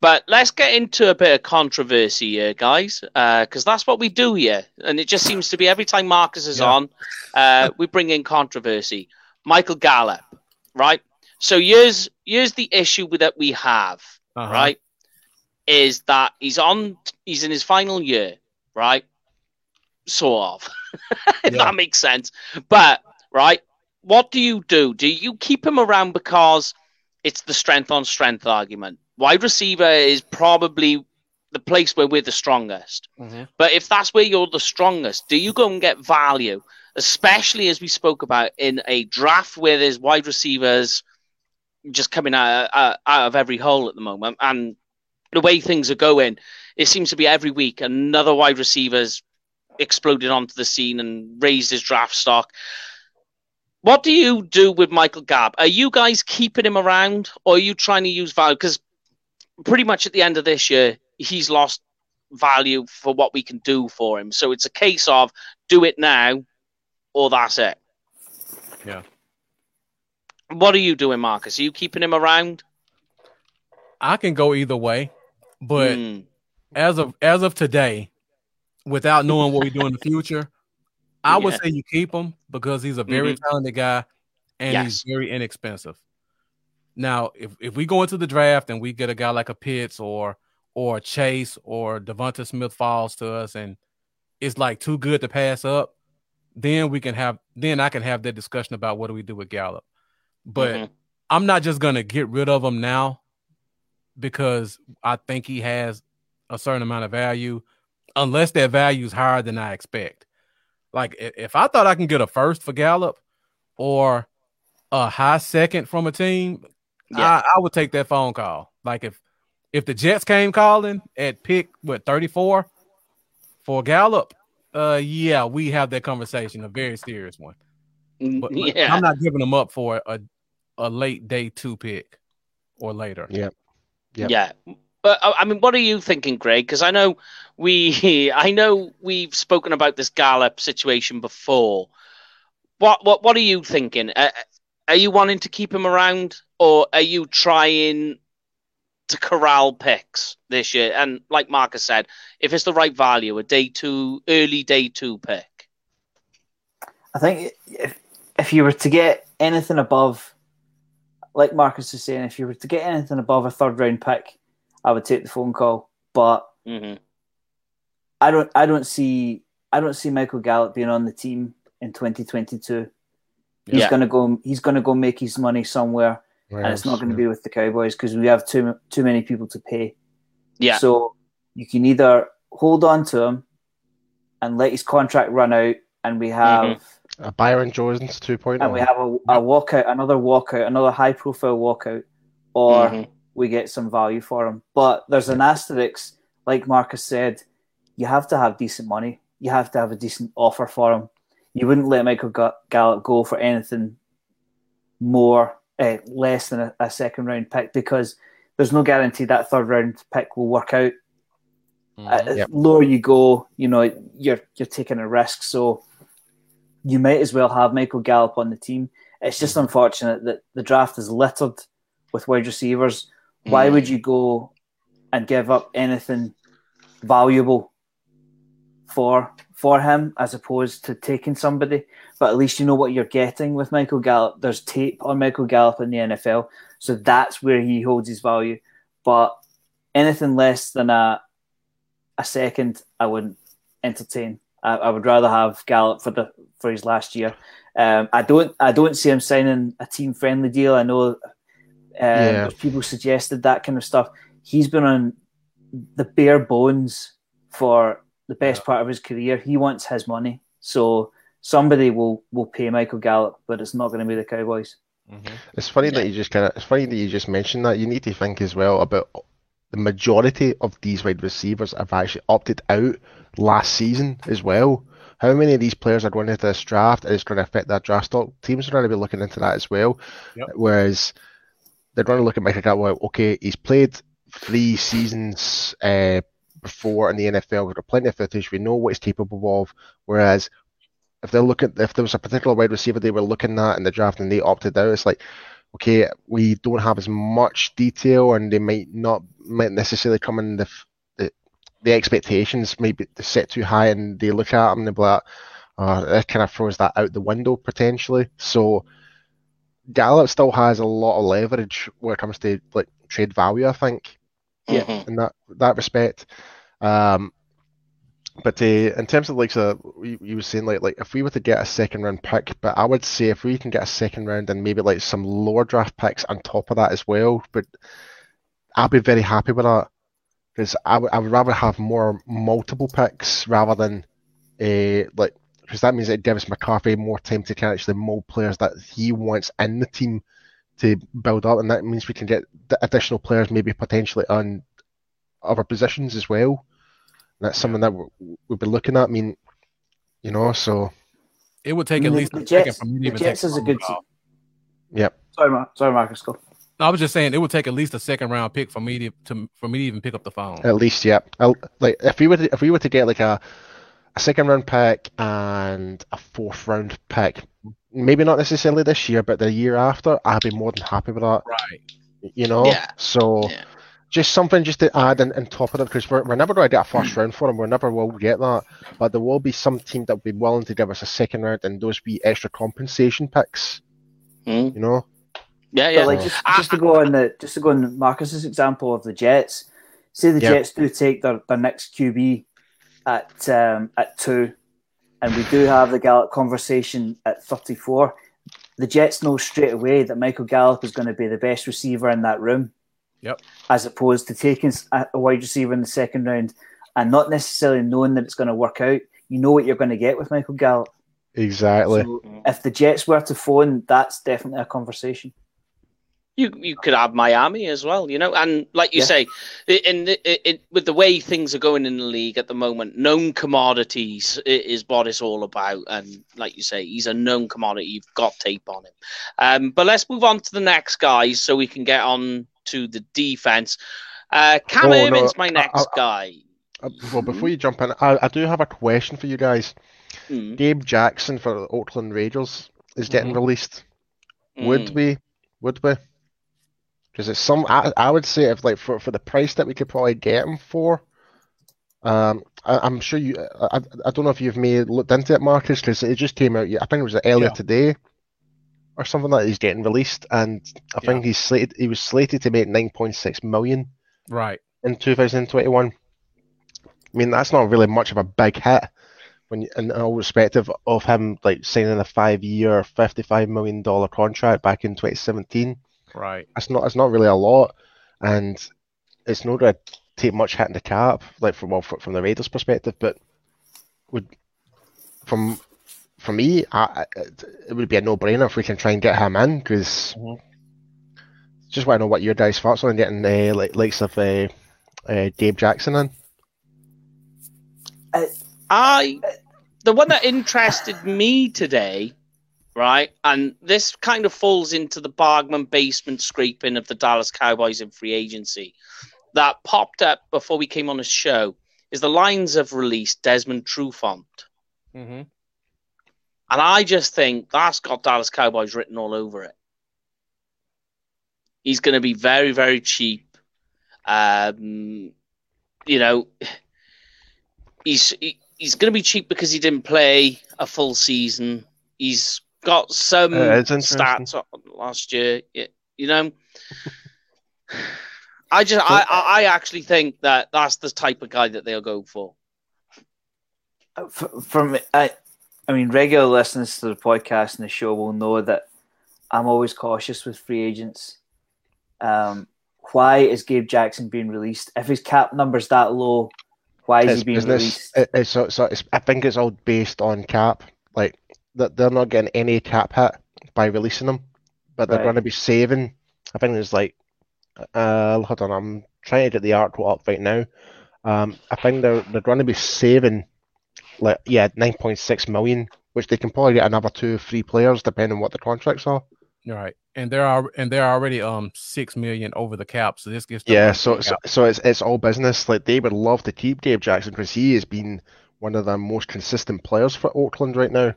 But let's get into a bit of controversy here, guys, because that's what we do here. And it just seems to be every time Marcus is Yeah. on, uh, we bring in controversy. Michael Gallup, right? So here's here's the issue that we have, Uh-huh. right? Is that he's on he's in his final year, right? Sort of. if Yeah. that makes sense. But right, what do you do? Do you keep him around because it's the strength on strength argument? Wide receiver is probably the place where we're the strongest. Mhm. But if that's where you're the strongest, do you go and get value? Especially as we spoke about in a draft where there's wide receivers just coming out, uh, out of every hole at the moment. And the way things are going, it seems to be every week another wide receiver's exploded onto the scene and raised his draft stock. What do you do with Michael Gabb? Are you guys keeping him around or are you trying to use value? Because pretty much at the end of this year, he's lost value for what we can do for him. So it's a case of do it now or that's it. Yeah. What are you doing, Marcus? Are you keeping him around? I can go either way, but Hmm. as of as of today, without knowing what we do in the future, I would say you keep him because he's a very talented guy and he's very inexpensive. Now, if, if we go into the draft and we get a guy like a Pitts or or Chase or Devonta Smith falls to us and it's like too good to pass up, then we can have then I can have that discussion about what do we do with Gallup. But Mhm. I'm not just gonna get rid of him now because I think he has a certain amount of value, unless that value is higher than I expect. Like if I thought I can get a first for Gallup or a high second from a team, Yeah. I, I would take that phone call. Like if if the Jets came calling at pick what 34 for Gallup, uh yeah, we have that conversation, a very serious one. But, but yeah. I'm not giving them up for a a late day two pick or later. Yeah. Yep. Yeah. But uh, I mean, what are you thinking, Greg? Because I know we, I know we've spoken about this Gallup situation before. What, what, what are you thinking? Uh, are you wanting to keep him around, or are you trying to corral picks this year? And like Marcus said, if it's the right value, a day two, early day two pick. I think if if you were to get anything above, like Marcus is saying, if you were to get anything above a third round pick, I would take the phone call. But hmm I don't I don't see I don't see Michael Gallup being on the team in 2022. He's Yeah. gonna go he's gonna go make his money somewhere, and it's not going to be with the Cowboys because we have too too many people to pay. Yeah. So you can either hold on to him and let his contract run out, and we have a Byron Jones oh. 2.0. and we have a, a walkout, another walkout, another high profile walkout, or Mhm. we get some value for him. But there's an asterisk, like Marcus said, you have to have decent money. You have to have a decent offer for him. You wouldn't let Michael Ga- Gallup go for anything more, uh, less than a, a second round pick because there's no guarantee that third round pick will work out. Uh, Yep. Lower you go, you know, you're you're taking a risk. So you might as well have Michael Gallup on the team. It's just unfortunate that the draft is littered with wide receivers. Why Mm. would you go and give up anything valuable for for him as opposed to taking somebody? But at least you know what you're getting with Michael Gallup. There's tape on Michael Gallup in the NFL, so that's where he holds his value. But anything less than a a second, I wouldn't entertain. I, I would rather have Gallup for the for his last year. Um, I don't I don't see him signing a team friendly deal. I know um, Yeah. people suggested that kind of stuff. He's been on the bare bones for the best part of his career. He wants his money, so somebody will will pay Michael Gallup, but it's not going to be the Cowboys. It's funny that you just kind of. It's funny that you just mentioned that. You need to think as well about the majority of these wide receivers have actually opted out last season as well. How many of these players are going into this draft and it's going to affect their draft stock? Teams are going to be looking into that as well. Yep. Whereas they're going to look at Michael Gallup. Okay, he's played three seasons uh, before in the NFL. We've got plenty of footage. We know what he's capable of. Whereas if they're looking, if there was a particular wide receiver they were looking at in the draft and they opted out, it's like, okay, we don't have as much detail, and they might not might necessarily come in the the, the expectations might be set too high, and they look at them and they're like, uh, that kind of throws that out the window potentially. So Gallup still has a lot of leverage when it comes to like trade value, I think Yeah. Mhm. in that that respect. Um, but uh, in terms of like, so you, you were saying like like if we were to get a second round pick, but I would say if we can get a second round and maybe like some lower draft picks on top of that as well, but I'd be very happy with that because I would would rather have more multiple picks rather than uh, like because that means it gives McCarthy more time to kind of actually mold players that he wants in the team to build up, and that means we can get the additional players maybe potentially on other positions as well. And that's something that we- we've been looking at. I mean, you know, so It would take I at least the a second Jets- for me to the even Jets take is a good phone off. yep, Sorry, Mar- sorry, Marcus. Go. No, I was just saying it would take at least a second round pick for me to, to for me to even pick up the phone. at least yeah. I'll, like if we were to, if we were to get like a a second round pick and a fourth round pick, maybe not necessarily this year, but the year after, I'd be more than happy with that. Right. You know, Yeah. so. Yeah. just something just to add and, on top of it because we're, we're never going to get a first round for him. We're never will get that. But there will be some team that will be willing to give us a second round and those be extra compensation picks. Mm. You know? Yeah, But yeah. like just, just to go on the just to go on Marcus's example of the Jets, say the Yeah. Jets do take their, their next QB at um, at two, and we do have the Gallup conversation at thirty four. The Jets know straight away that Michael Gallup is going to be the best receiver in that room. Yep. As opposed to taking a a wide receiver in the second round and not necessarily knowing that it's going to work out. You know what you're going to get with Michael Gallup. Exactly. So if the Jets were to phone, that's definitely a conversation. You you could have Miami as well, you know, and like you Yeah. say, in the, it, with the way things are going in the league at the moment, known commodities is what it's all about, and like you say, he's a known commodity. You've got tape on him. Um, but let's move on to the next guys so we can get on to the defense. Uh, Cam Oh, no, Erving's my next I- guy. Uh, well, before you jump in, I, I do have a question for you guys. Mm, Gabe Jackson for the Oakland Raiders is getting Mhm. released. Would mm. we? Would we? Because it's some. I, I would say if like for, for the price that we could probably get him for. Um, I, I'm sure you. I, I don't know if you've made looked into it, Marcus, because it just came out. I think it was earlier Yeah. today, or something like that. He's getting released, and I think he's slated. He was slated to make 9.6 million Right. in 2021. I mean, that's not really much of a big hit when you, in all respective of him like signing a five-year, 55 million dollar contract back in 2017. Right. It's not. It's not really a lot, and it's not going to take much hit in the cap, like from well, from the Raiders' perspective. But would from for me, I, I- it, it would be a no-brainer if we can try and get him in because Mhm. just want to know what your guys' thoughts on getting uh, like likes of uh, uh, Gabe Jackson in. I the one that interested me today, right, and this kind of falls into the Bargman basement scraping of the Dallas Cowboys in free agency that popped up before we came on the show is the Lions have released Desmond Trufant. Mm-hmm. And I just think that's got Dallas Cowboys written all over it. He's going to be very, very cheap. Um, you know, he's he, he's going to be cheap because he didn't play a full season. He's got some Uh, stats on last year. You know, I just, I, I I actually think that that's the type of guy that they'll go for. From I, I mean, regular listeners to the podcast and the show will know that I'm always cautious with free agents. Um, why is Gabe Jackson being released? If his cap number's that low, why is It's he being business. released? It, it's, so, so it's, I think it's all based on cap. Like that they're not getting any cap hit by releasing them, but they're Right. going to be saving. I think there's like, uh, hold on, I'm trying to get the article up right now. Um, I think they're they're going to be saving, like yeah, 9.6 million, which they can probably get another two, three players depending on what the contracts are. Right, and there are and they're already um six million over the cap, so this gets them Yeah, so so, so it's it's all business. Like they would love to keep Gabe Jackson because he has been one of the most consistent players for Oakland right now,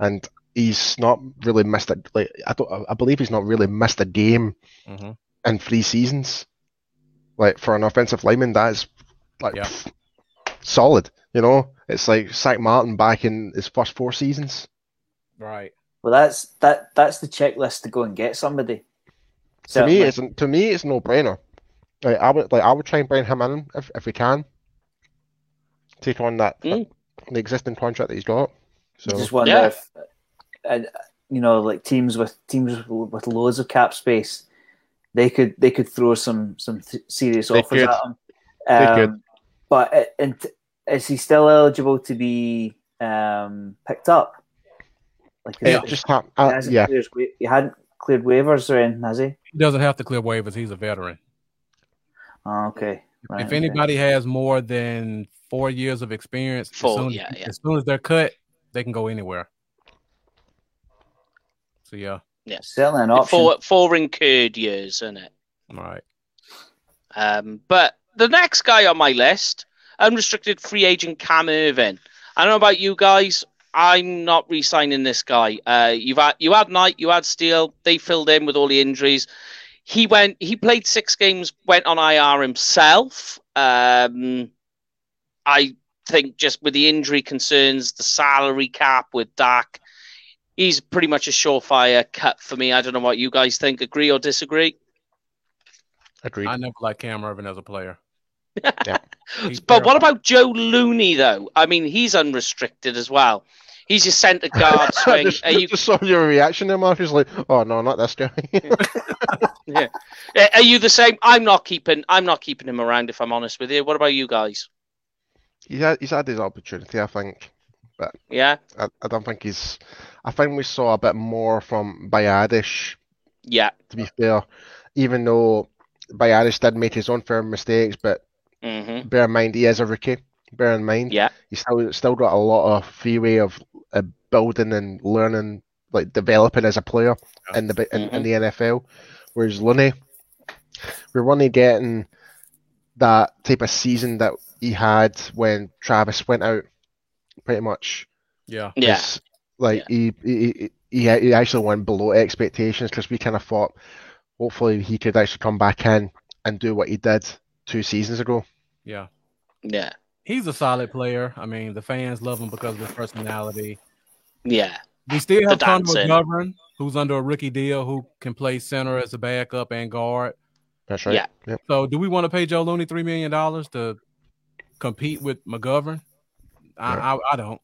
and he's not really missed a like I don't I believe he's not really missed a game Mhm. in three seasons. Like for an offensive lineman, that is like Yeah. pff, solid. You know, it's like Zack Martin back in his first four seasons. right. Well, that's that. That's the checklist to go and get somebody. To me, Certainly. it's to me it's no brainer. Like I would like I would try and bring him in if if we can. Take on that Mm. the existing contract that he's got. So just wonder Yeah. if, uh, you know, like teams with teams with, with loads of cap space, they could they could throw some some th- serious They offers could. at him. They Um, could. But uh, and t- is he still eligible to be um, picked up? Like is it it- just ha- he, uh, hasn't yeah. cleared, he hadn't cleared waivers or anything, has he? He doesn't have to clear waivers. He's a veteran. Oh, okay. Right, if okay. anybody has more than four years of experience, as soon, yeah, yeah. as soon as they're cut, they can go anywhere. So yeah, certainly an option. Four, four incurred years, isn't it? all right. Um, but the next guy on my list, unrestricted free agent Cam Erving. I don't know about you guys. I'm not re-signing this guy. Uh, you've had you had Knight, you had Steele. They filled in with all the injuries. He went. He played six games. Went on IR himself. Um, I think just with the injury concerns, the salary cap with Dak, he's pretty much a surefire cut for me. I don't know what you guys think. Agree or disagree? Agreed. I never liked Cam Erving as a player. He's But what about Joe Looney though? I mean, he's unrestricted as well. He's your centre guard swing. just, Are you just saw your reaction there, Mark. He's like, "Oh no, not this guy." Yeah. Are you the same? I'm not keeping. I'm not keeping him around. If I'm honest with you. What about you guys? He's had he's had his opportunity, I think. But yeah, I, I don't think he's. I think we saw a bit more from Biadasz. yeah. To be fair, even though Biadasz did make his own fair mistakes, but hmm bear in mind he is a rookie. Bear in mind, Yeah. he's still still got a lot of freeway of uh, building and learning, like developing as a player in the bi- in, in the NFL. Whereas Looney, we're only getting that type of season that he had when Travis went out, pretty much. Yeah, Yeah. It's like he, he he he actually went below expectations because we kind of thought hopefully he could actually come back in and do what he did two seasons ago. yeah. Yeah. He's a solid player. I mean, the fans love him because of his personality. Yeah. We still have Connor dancing. Eh? McGovern, who's under a rookie deal, who can play center as a backup and guard. That's right. Yeah. Yep. So, do we want to pay Joe Looney three million dollars to compete with McGovern? I, I, I don't.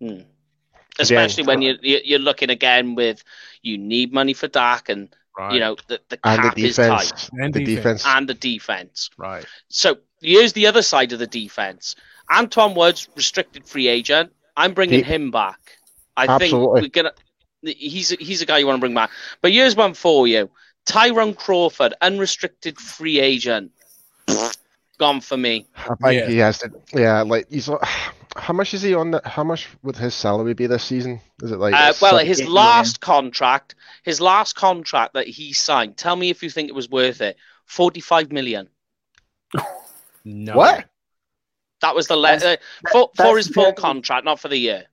Hmm. Especially when you you- you're looking again with you need money for Dak and Right. you know the, the And the cap is tight defense, And the defense. defense. and the defense. right. So here's the other side of the defense. Antwaun Woods, restricted free agent. I'm bringing He- him back. I Absolutely. think we're gonna. He's he's a guy you want to bring back. But here's one for you: Tyrone Crawford, unrestricted free agent. Gone for me. I think Yeah. he has to. Yeah, like he's. How much is he on? The, how much would his salary be this season? Is it like? Uh, well, his 78 last contract, his last contract that he signed. Tell me if you think it was worth it. Forty-five million. No. what? That was the le- uh, for, for his full very- contract, not for the year.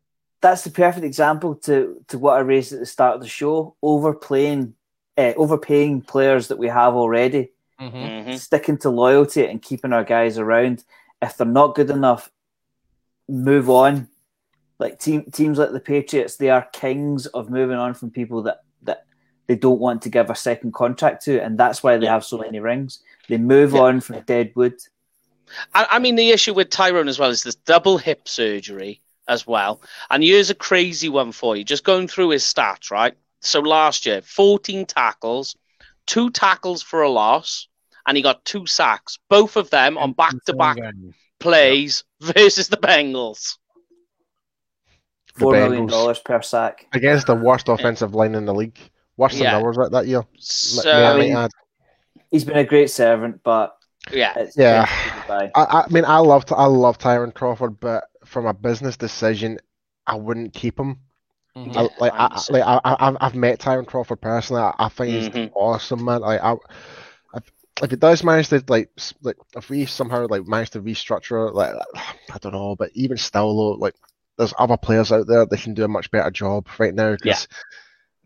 that's the perfect example to to what I raised at the start of the show. Overplaying, uh, overpaying players that we have already, Mhm. hmm sticking to loyalty and keeping our guys around. If they're not good enough, move on. Like team teams like the Patriots, they are kings of moving on from people that that they don't want to give a second contract to, and that's why they Yeah. have so many rings. They move Yeah. on from Deadwood. I, I mean, the issue with Tyrone as well is this double hip surgery as well. And here's a crazy one for you. Just going through his stats, right? So last year, 14 tackles, two tackles for a loss, and he got two sacks. Both of them on back to back Game. plays versus the Bengals. The Four million dollars per sack. Against the worst offensive line in the league. Worse than Yeah. ours right that year. So, I mean- He's been a great servant, but yeah. Yeah. time to say goodbye. I, I mean, I love I love Tyrone Crawford, but from a business decision, I wouldn't keep him. Mhm. Yeah, I, like, I'm I, the I- same. like I, I, I've- I've met Tyrone Crawford personally. I, I think he's Mhm. awesome, man. Like, I, if, it does manage to like, like, if we somehow like manage to restructure, like, I don't know, but even still, though, like, there's other players out there that can do a much better job right now. Because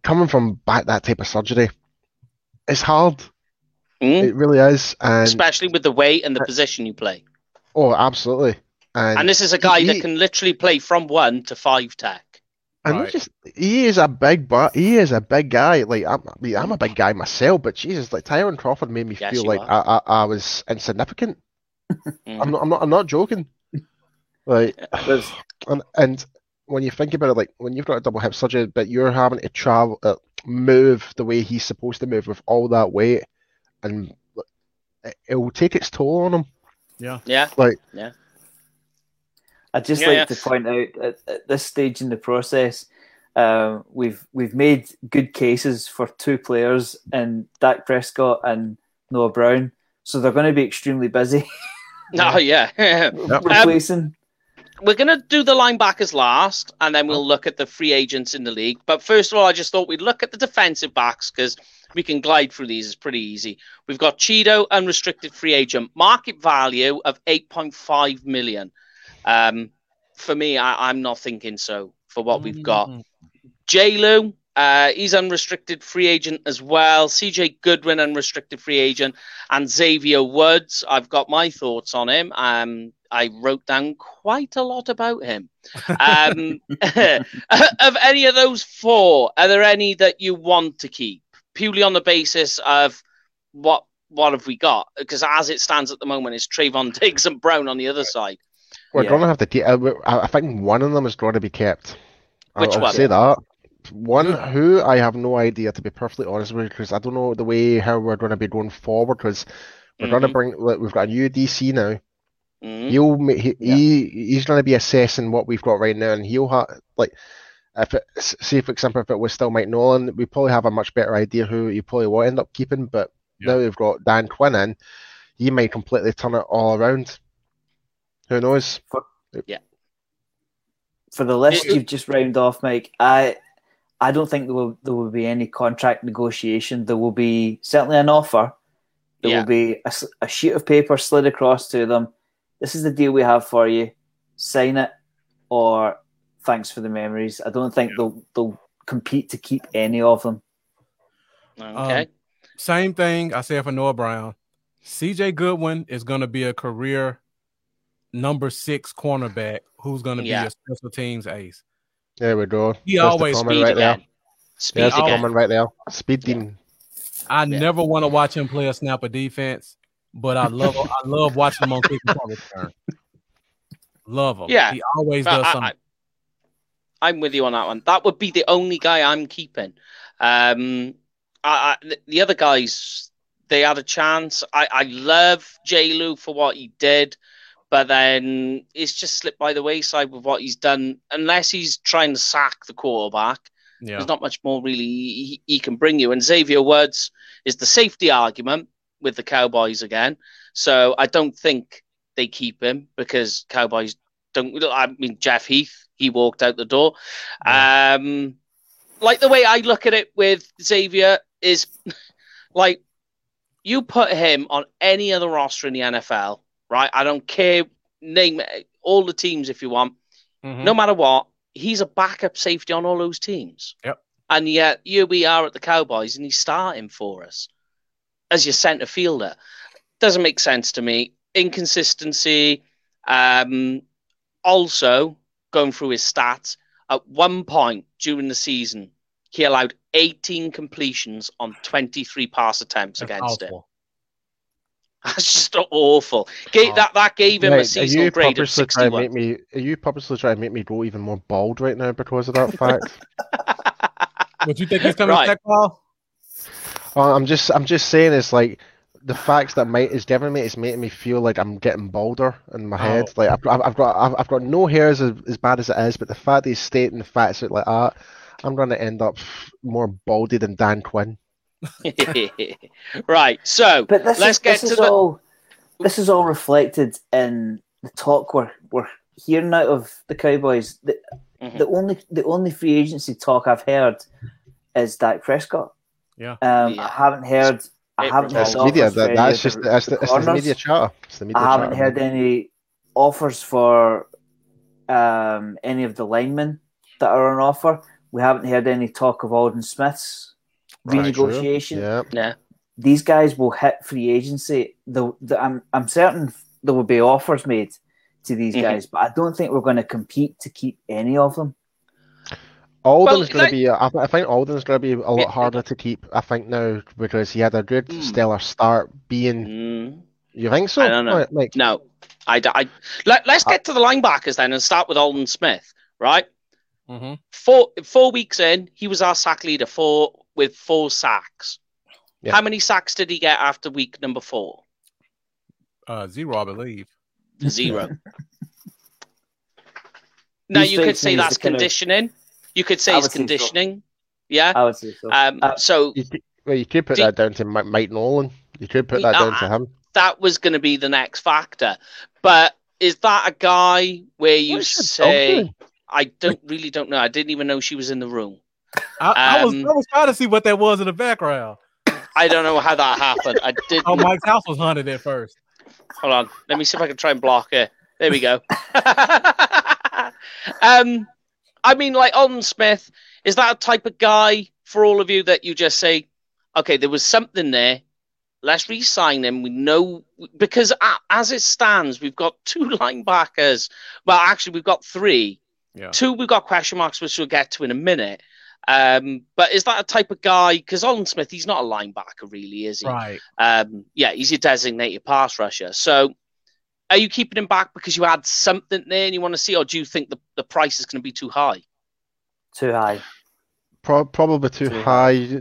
coming from back that type of surgery, it's hard. Mm? It really is, and Especially with the weight and the position you play. oh, absolutely. And And this is a guy that can literally play from one to five tech. And Right. not just he is a big but he is a big guy. Like I'm, I mean, I'm a big guy myself, but Jesus, like Tyrone Crawford made me Yes, feel like. I, I, I was insignificant. Mm. I'm not, I'm not, I'm not joking. Like, and and when you think about it, like when you've got a double hip surgery, but you're having to travel, uh, move the way he's supposed to move with all that weight, and it, it will take its toll on him. Yeah. Yeah, like, I'd just Yeah, like yeah. to point out at, at this stage in the process, um, we've we've made good cases for two players in Dak Prescott and Noah Brown, so they're going to be extremely busy Oh, yeah. replacing. We're going to do the linebackers last, and then we'll look at the free agents in the league. But first of all, I just thought we'd look at the defensive backs because we can glide through these. It's pretty easy. We've got Chido, unrestricted free agent, market value of 8.5 million. Um, for me, I, I'm not thinking so for what we've got. Mhm. J. Lu, uh, he's unrestricted free agent as well. CJ Goodwin, unrestricted free agent, and Xavier Woods. I've got my thoughts on him. Um, I wrote down quite a lot about him. Um, of any of those four, are there any that you want to keep purely on the basis of what what have we got? Because as it stands at the moment, it's Trevon Diggs and Brown on the other side. We're Yeah. gonna have to. Ke- I, I think one of them is going to be kept. I'll, Which I'll one? say that. One who I have no idea to be perfectly honest with you because I don't know the way how we're going to be going forward because we're going to bring like, we've got a new DC now. Mhm. He'll he, Yeah. he he's going to be assessing what we've got right now and he'll have like if it say for example if it was still Mike Nolan we probably have a much better idea who you probably will end up keeping but Yeah. now we've got Dan Quinn in he might completely turn it all around. Who knows? For the list you've just rounded off, Mike, I I don't think there will there will be any contract negotiation. There will be certainly an offer. There Yeah. will be a, a sheet of paper slid across to them. This is the deal we have for you. Sign it, or thanks for the memories. I don't think they'll they'll compete to keep any of them. Okay. Um, Same thing I said for Noah Brown. CJ Goodwin is going to be a career number six cornerback who's going to be a special teams ace. There we go. He There's always the comment Speed right there. again. Speed There's the again. comment right there. Speed demon. I Yeah. never want to watch him play a snap of defense, but I love I love watching him on kick and return. Love him. Yeah, he always but does I, something. I, am with you on that one. That would be the only guy I'm keeping. Um, I, I, the other guys, they had a chance. I, I love J. Lou for what he did, but then it's just slipped by the wayside with what he's done. Unless he's trying to sack the quarterback, yeah, there's not much more really he, he can bring you. And Xavier Woods is the safety argument with the Cowboys again. So I don't think they keep him because Cowboys don't. I mean, Jeff Heath, he walked out the door. Um, like the way I look at it with Xavier is like you put him on any other roster in the NFL, right? I don't care. Name all the teams if you want Mhm. no matter what, he's a backup safety on all those teams. Yep. And yet here we are at the Cowboys and he's starting for us as your centre fielder. Doesn't make sense to me. Inconsistency. Um, also, going through his stats, at one point during the season, he allowed 18 completions on 23 pass attempts That's against him. awful. That's just awful. Ga- Oh. that that gave him Right, a are seasonal you grade of purposely trying to 61. make me? Are you purposely trying to make me go even more bald right now because of that fact? What do you think he's coming Right. back, Paul? Oh, I'm just, I'm just saying, it's like the facts that might is giving me is making me feel like I'm getting balder in my Oh. head. Like I've, got- I've got, I've, I've got no hairs as, as bad as it is, but the fact that he's stating the facts out like that, I'm going to end up more baldy than Dan Quinn. right. So But this let's is, get this to is the. all this is all reflected in the talk we're we're hearing out of the Cowboys. The, Mhm. the only the only free agency talk I've heard is Dak Prescott. Yeah. Um, Yeah. I haven't heard. I haven't heard That's revolves media. That, that's of just the- that's the, the it's the media chatter. It's the media I haven't chatter, heard man. any offers for um, any of the linemen that are on offer. We haven't heard any talk of Aldon Smith's Right, true. renegotiation. Yeah. Yeah. These guys will hit free agency. The, the, I'm, I'm certain there will be offers made to these Mhm. guys, but I don't think we're going to compete to keep any of them. Aldon's going like- to be. I, I think Aldon's going to be a lot Yeah. harder to keep. I think now because he had a good Hmm. stellar start. Being, Mm, you think so? I don't know. Right, Mike? no, I, I let, let's get to the linebackers then and start with Aldon Smith. Right. Mm-hmm. Four four weeks in, he was our sack leader for with four sacks. Yeah. How many sacks did he get after week number four? Uh, zero, I believe. Zero. now He you could strikes say that's the kind of- conditioning. You could say it's would say so. conditioning. Yeah. I would say so. Um. Uh, so You could, well, you could put Do- that down to Mi- Mike Nolan. You could put that Yeah, down to him. that was going to be the next factor. But is that a guy where you What's your dog say. I don't really don't know. I didn't even know she was in the room. I, I was Um, I was trying to see what that was in the background. I don't know how that happened. I didn't. Oh, Mike's house was haunted at first. Hold on. Let me see if I can try and block it. There we go. um, I mean, like Aldon Smith, is that a type of guy for all of you that you just say, okay, there was something there. Let's re-sign him. We know because as it stands, we've got two linebackers. Well, actually, we've got three. Yeah. Two, we've got question marks, which we'll get to in a minute. Um, but is that a type of guy? Because Aldon Smith, he's not a linebacker, really, is he? Right. Um, yeah, he's your designated pass rusher. So, are you keeping him back because you had something there and you want to see, or do you think the, the price is going to be too high? too high. Pro- probably too Too high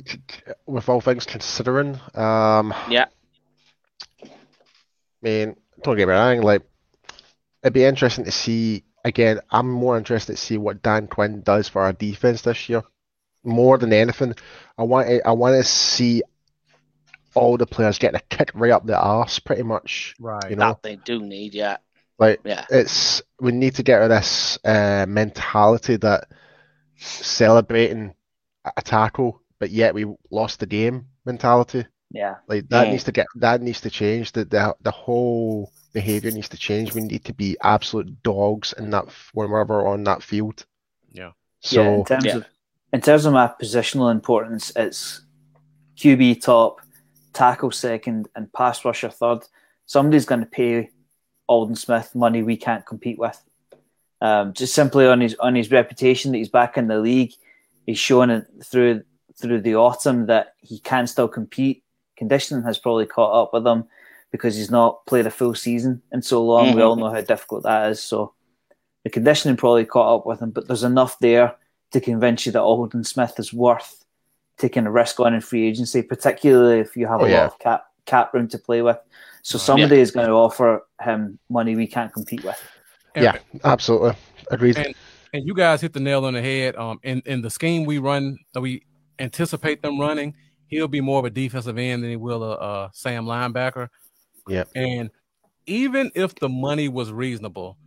with all things considering. Um, Yeah. I mean, don't get me wrong. Like, it'd be interesting to see. Again, I'm more interested to see what Dan Quinn does for our defense this year. More than anything, I want to, I want to see all the players getting a kick right up the arse, pretty much. Right. You know, That they do need, yeah, like yeah, it's we need to get rid of this uh, mentality that celebrating a a tackle, but yet we lost the game mentality. Yeah. Like that Mm. needs to get that needs to change. The the the whole behavior needs to change. We need to be absolute dogs in that f- when we're on that field. Yeah. yeah, in So terms Yeah. of in terms of my positional importance, it's QB top, tackle second, and pass rusher third. Somebody's going to pay Aldon Smith money we can't compete with. Um, just simply on his on his reputation that he's back in the league, he's shown it through through the autumn that he can still compete. Conditioning has probably caught up with him because he's not played a full season in so long. We Mhm. all know how difficult that is. So the conditioning probably caught up with him, but there's enough there to convince you that Aldon Smith is worth taking a risk on in free agency, particularly if you have Oh, a yeah. lot of cap cap room to play with. So Right. somebody is going to offer him money we can't compete with. And- yeah, absolutely agreed. And and you guys hit the nail on the head. Um, in in the scheme we run, that we anticipate them running, he'll be more of a defensive end than he will a, a Sam linebacker. Yep. And even if the money was reasonable,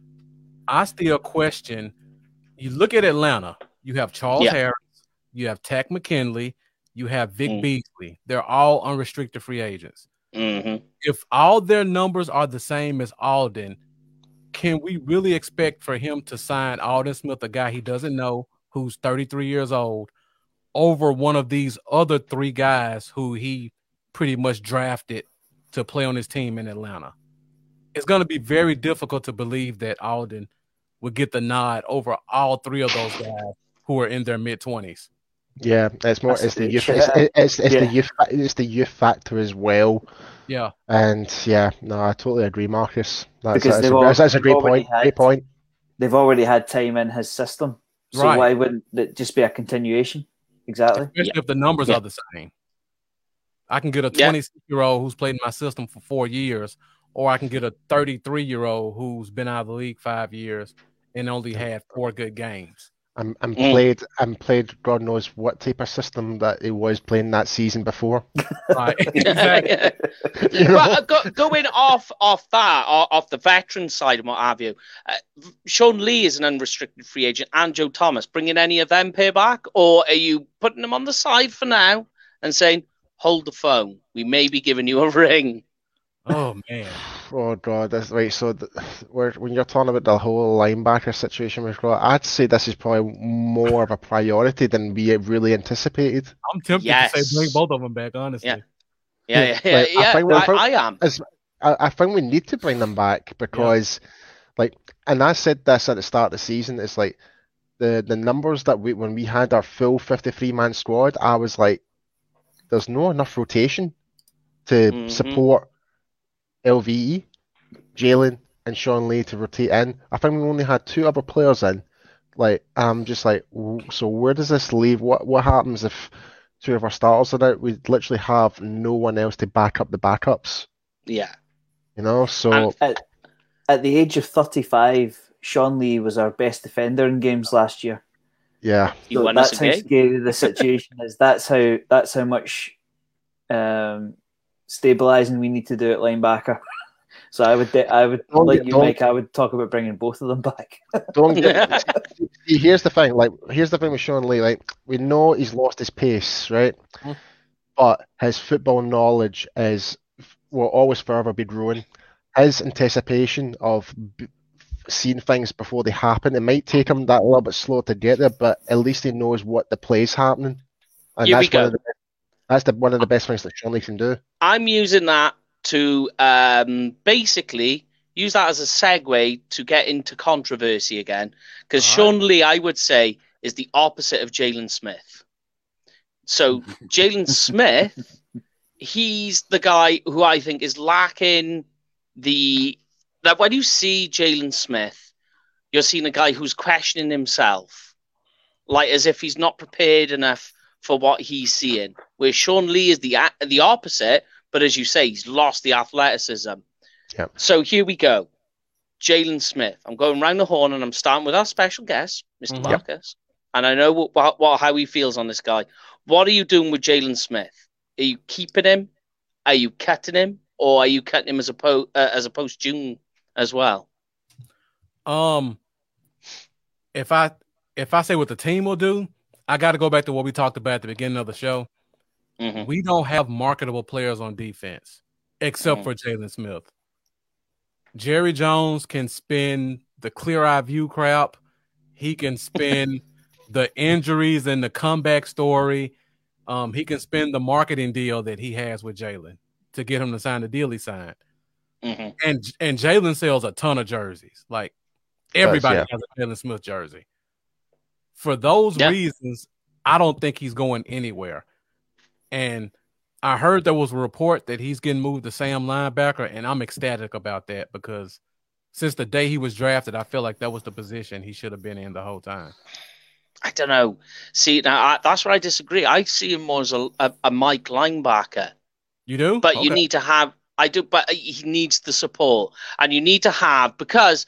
I still question. You look at Atlanta. You have Charles Yeah. Harris, you have Takk McKinley, you have Vic Mm. Beasley. They're all unrestricted free agents hmm if all their numbers are the same as Aldon, can we really expect for him to sign Aldon Smith, a guy he doesn't know, who's 33 years old, over one of these other three guys who he pretty much drafted to play on his team in Atlanta? It's going to be very difficult to believe that Aldon would get the nod over all three of those guys who are in their mid 20s. Yeah, it's more. That's It's the the- youth. yeah. It's, it's, it's the youth. It's the youth factor as well. Yeah. And yeah, no, I totally agree, Marcus. That's, Because that's, they've a, al- that's, that's a great already point. had- Great point. They've already had time in his system, so Right. why wouldn't it just be a continuation? Exactly. Especially if the numbers Yeah. are the same. I can get a Yeah. 26 year old who's played in my system for four years, or I can get a 33 year old who's been out of the league five years and only had four good games. And, and Mm. played and played God knows what type of system that he was playing that season before. Right. exactly. You know? well, uh, go, going off off that, off the veteran side and what have you, uh, Sean Lee is an unrestricted free agent, and Joe Thomas. Bringing any of them pair back, or are you putting them on the side for now and saying, "Hold the phone, we may be giving you a ring." Oh man. Oh god, that's right. So th- we're, when you're talking about the whole linebacker situation we've got, I'd say this is probably more of a priority than we really anticipated. I'm tempted to say bring both of them back, honestly. Yeah. Yeah, yeah, yeah. Like, I yeah, think- I, I I am. As I, I think we need to bring them back because, like, and I said this at the start of the season. It's like the the numbers that we when we had our full 53 man squad, I was like, there's no enough rotation to Mhm. support LVE, Jaylon, and Sean Lee to rotate in. I think we only had two other players in. Like, I'm just like, so where does this leave? What what happens if two of our starters are out? We literally have no one else to back up the backups. Yeah. You know, so At, at the age of 35, Sean Lee was our best defender in games last year. yeah, So that's how scary the situation is. That's how that's how much um, stabilizing we need to do at linebacker. So I would de- I would Don't like get- you, Mike. I would talk about bringing both of them back. don't get. See, here's the thing. Like, here's the thing with Sean Lee. Like, we know he's lost his pace, right? Mhm. But his football knowledge is will always forever be growing. His anticipation of b- seeing things before they happen. It might take him that little bit slow to get there, but at least he knows what the play's happening. And Here we that's one of the that's the one of the best things that Sean Lee can do. I'm using that to um, basically use that as a segue to get into controversy again. Because All Sean Lee, I would say, is the opposite of Jaylon Smith. So Jaylon Smith, he's the guy who I think is lacking the that when you see Jaylon Smith, you're seeing a guy who's questioning himself, like as if he's not prepared enough for what he's seeing. Where Sean Lee is the the opposite, but as you say, he's lost the athleticism. Yep. So here we go. Jaylon Smith. I'm going round the horn and I'm starting with our special guest, mister Mhm. Marcus. And I know what, what, what how he feels on this guy. What are you doing with Jaylon Smith? Are you keeping him? Are you cutting him? Or are you cutting him as a po- uh, as a post June as well? Um, if I if I say what the team will do, I got to go back to what we talked about at the beginning of the show. Mhm. We don't have marketable players on defense except Mhm. for Jaylon Smith. Jerry Jones can spin the clear eye view crap. He can spin the injuries and the comeback story. Um, he can spin the marketing deal that he has with Jaylon to get him to sign the deal he signed. Mhm. And and Jaylon sells a ton of jerseys. Like everybody yeah. has a Jaylon Smith jersey. For those Yeah. reasons, I don't think he's going anywhere. And I heard there was a report that he's getting moved to Sam linebacker, and I'm ecstatic about that because since the day he was drafted, I feel like that was the position he should have been in the whole time. I don't know. See, now I, that's where I disagree. I see him more as a, a, a Mike linebacker. You do? But you need to have. I do, but he needs the support, and you need to have because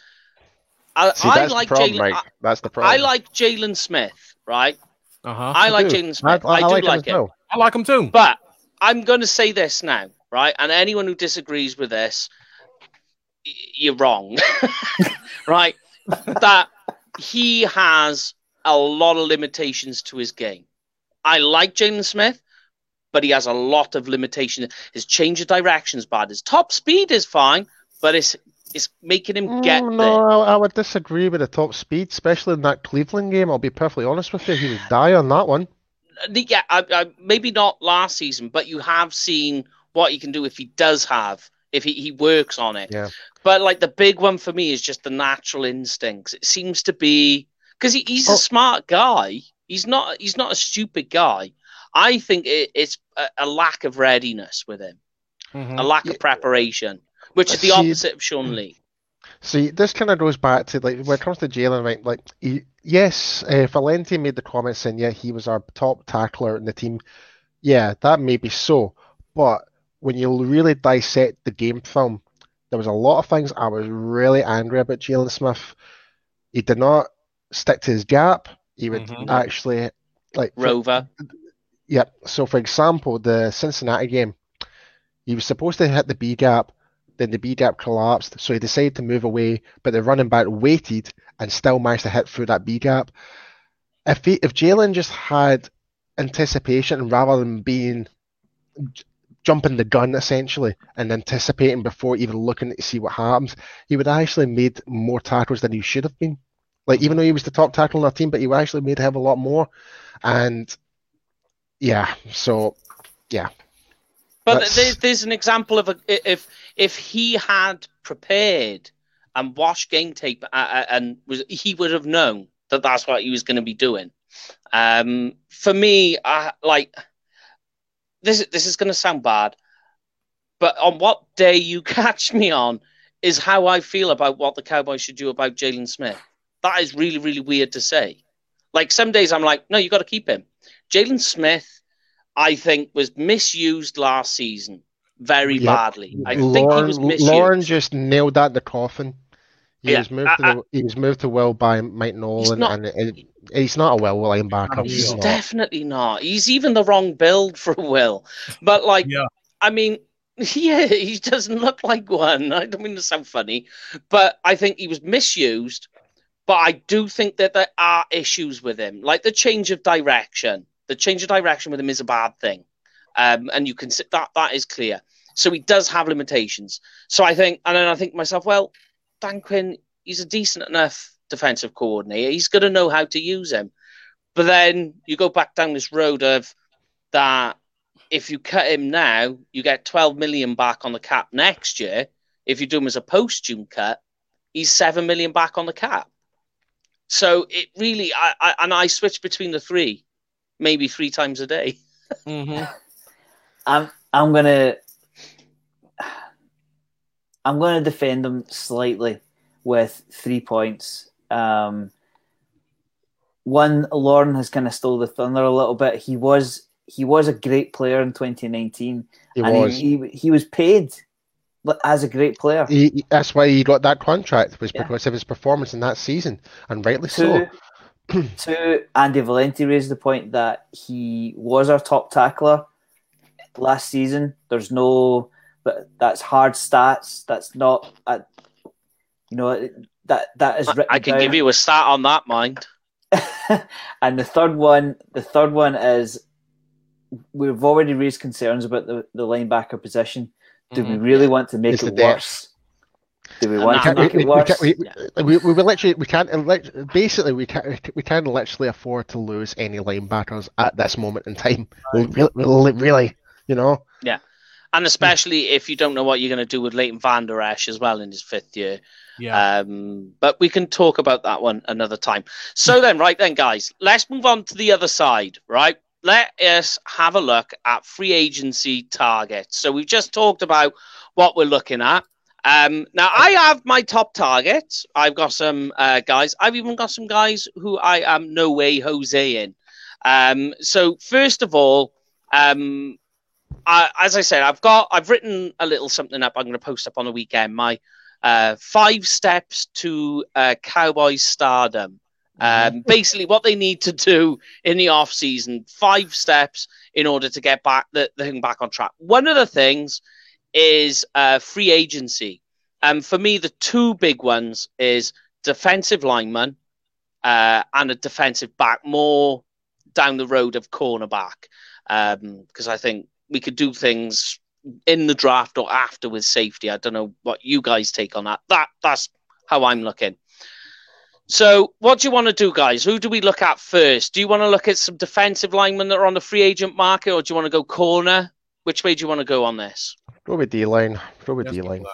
I, See, I that's like the problem, Jaylon. Mike. I, That's the problem. I like Jaylon Smith, right? uh-huh. I like do. Jaylon Smith. I, I, I do like him like him. well. I like him too. But I'm going to say this now, right? And anyone who disagrees with this, y- you're wrong, right? That he has a lot of limitations to his game. I like Jaylon Smith, but he has a lot of limitations. His change of direction is bad. His top speed is fine, but it's it's making him get Mm, there. no, I, I would disagree with the top speed, especially in that Cleveland game. I'll be perfectly honest with you. He would die on that one. yeah, I, I, maybe not last season, but you have seen what he can do if he does have, if he, he works on it. Yeah. But like the big one for me is just the natural instincts. It seems to be because he, he's Oh. a smart guy, He's not. He's not a stupid guy. I think it, it's a, a, lack of readiness with him, mm-hmm. a lack yeah. of preparation, which is the opposite of Sean Lee. See, this kind of goes back to like when it comes to Jaylon, right? Like, he, yes, uh, Valenti made the comment saying, yeah, he was our top tackler in the team. Yeah, that may be so, but when you really dissect the game film, there was a lot of things I was really angry about Jaylon Smith. He did not stick to his gap. He would mm-hmm. actually like rover. For, yep. So, for example, the Cincinnati game, he was supposed to hit the B gap, then the B gap collapsed, so he decided to move away, but the running back waited and still managed to hit through that B gap. If he, if Jaylon just had anticipation rather than being jumping the gun essentially and anticipating before even looking to see what happens, he would actually made more tackles than he should have been. Like even though he was the top tackle on our team, but he actually made have a lot more. And yeah, so yeah. But there's, there's an example of a, if if he had prepared and watched game tape uh, uh, and was he would have known that that's what he was going to be doing. Um, for me, I like this this is going to sound bad, but on what day you catch me on is how I feel about what the Cowboys should do about Jaylon Smith. That is really really weird to say. Like some days I'm like, no, you got to keep him. Jaylon Smith, I think, was misused last season very yep. badly. I Lauren, think he was misused. Lauren just nailed that in the coffin. He yeah, was moved I, to the, he was moved to Will by Mike Nolan, not, and it, He's not a Will linebacker. He's, he's definitely not. He's even the wrong build for Will. But like, yeah. I mean, yeah, he doesn't look like one. I don't mean to sound funny, but I think he was misused. But I do think that there are issues with him, like the change of direction. The change of direction with him is a bad thing, um, and you can see that that is clear. So he does have limitations. So I think, and then I think myself, well, Dan Quinn, he's a decent enough defensive coordinator. He's going to know how to use him. But then you go back down this road of that if you cut him now, you get 12 million back on the cap next year. If you do him as a post-June cut, he's 7 million back on the cap. So it really, I, I and I switch between the three, maybe three times a day. mm-hmm. I'm, I'm gonna, I'm gonna defend them slightly with three points. Um, one, Lauren has kind of stole the thunder a little bit. He was he was a great player in 2019, he and was. He, he, he was paid as a great player. He, that's why he got that contract was because yeah. of his performance in that season, and rightly so. to Andy Valenti raised the point that he was our top tackler last season. There's no, but that's hard stats. That's not, you know, that that is. I can down. give you a stat on that, mind. and the third one, the third one is we've already raised concerns about the, the linebacker position. Do mm-hmm. we really want to make it's it worse? Do we want to make we, it worse? We, we, we, we, we literally we can't basically we can't we can't literally afford to lose any linebackers at this moment in time. Really, really, really you know. Yeah, and especially if you don't know what you're going to do with Leighton Vander Esch as well in his fifth year. Yeah. Um, but we can talk about that one another time. So then, right then, guys, let's move on to the other side, right? Let us have a look at free agency targets. So we've just talked about what we're looking at. Um, now I have my top targets. I've got some uh, guys. I've even got some guys who I am no way Jose in. Um, so first of all, um, I, as I said, I've got I've written a little something up. I'm going to post up on the weekend. My uh, five steps to uh, Cowboys stardom. Um, basically, what they need to do in the off season, five steps in order to get back the, the thing back on track. One of the things is uh, free agency. And um, for me, the two big ones is defensive lineman uh, and a defensive back, more down the road of cornerback. Because um, I think we could do things in the draft or after with safety. I don't know what you guys take on that. That that's how I'm looking. So, what do you want to do, guys? Who do we look at first? Do you want to look at some defensive linemen that are on the free agent market, or do you want to go corner? Which way do you want to go on this? Go with D line. Go with D line.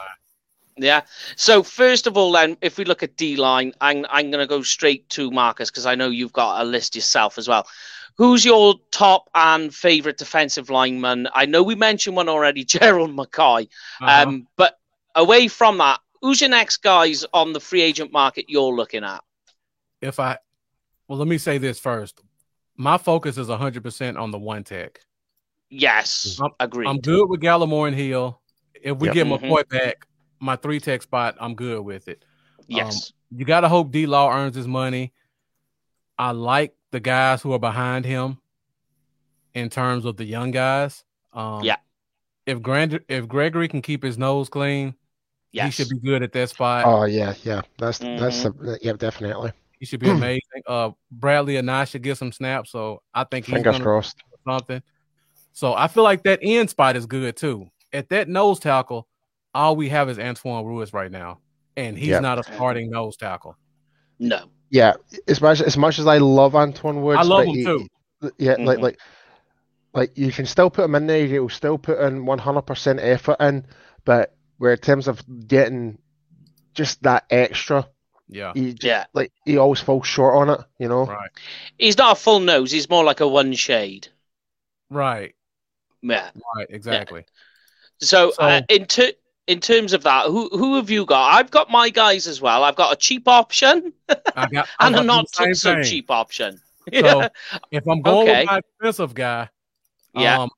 Yeah. So first of all, then, if we look at D line, I'm I'm going to go straight to Marcus because I know you've got a list yourself as well. Who's your top and favorite defensive lineman? I know we mentioned one already, Gerald McCoy. Uh-huh. Um, but away from that, who's your next guys on the free agent market you're looking at? if I, well, let me say this first. My focus is 100% on the one tech. Yes, I'm- agreed. I'm good with Gallimore and Hill. If we Yep. get. McCoy back, my three tech spot, I'm good with it. yes. You got to hope D Law earns his money. I like the guys who are behind him in terms of the young guys. Um, Yeah. If Grand, if Gregory can keep his nose clean, yes. he should be good at that spot. Oh yeah, yeah. That's that's Mm-hmm. a, yeah, definitely. He should be amazing. Uh, Bradlee Anae should get some snaps, so I think he's Fingers gonna crossed. do something. So I feel like that end spot is good too. At that nose tackle, all we have is Antwaun Woods right now, and he's Yeah. not a starting nose tackle. no. Yeah, as much as much as I love Antwaun Woods, I love but him he- too. Yeah, like Mhm. like like you can still put him in there. He'll still put in one hundred percent effort in, but where in terms of getting just that extra, Yeah, he Yeah. like he always falls short on it. You know. right, He's not a full nose. He's more like a one shade. right, Yeah. right, exactly. So, So- uh, in ter- in terms of that, who who have you got? I've got my guys as well. I've got a cheap option got and a not to do the so cheap option. So if I'm going Okay. with my defensive guy, Yeah. um,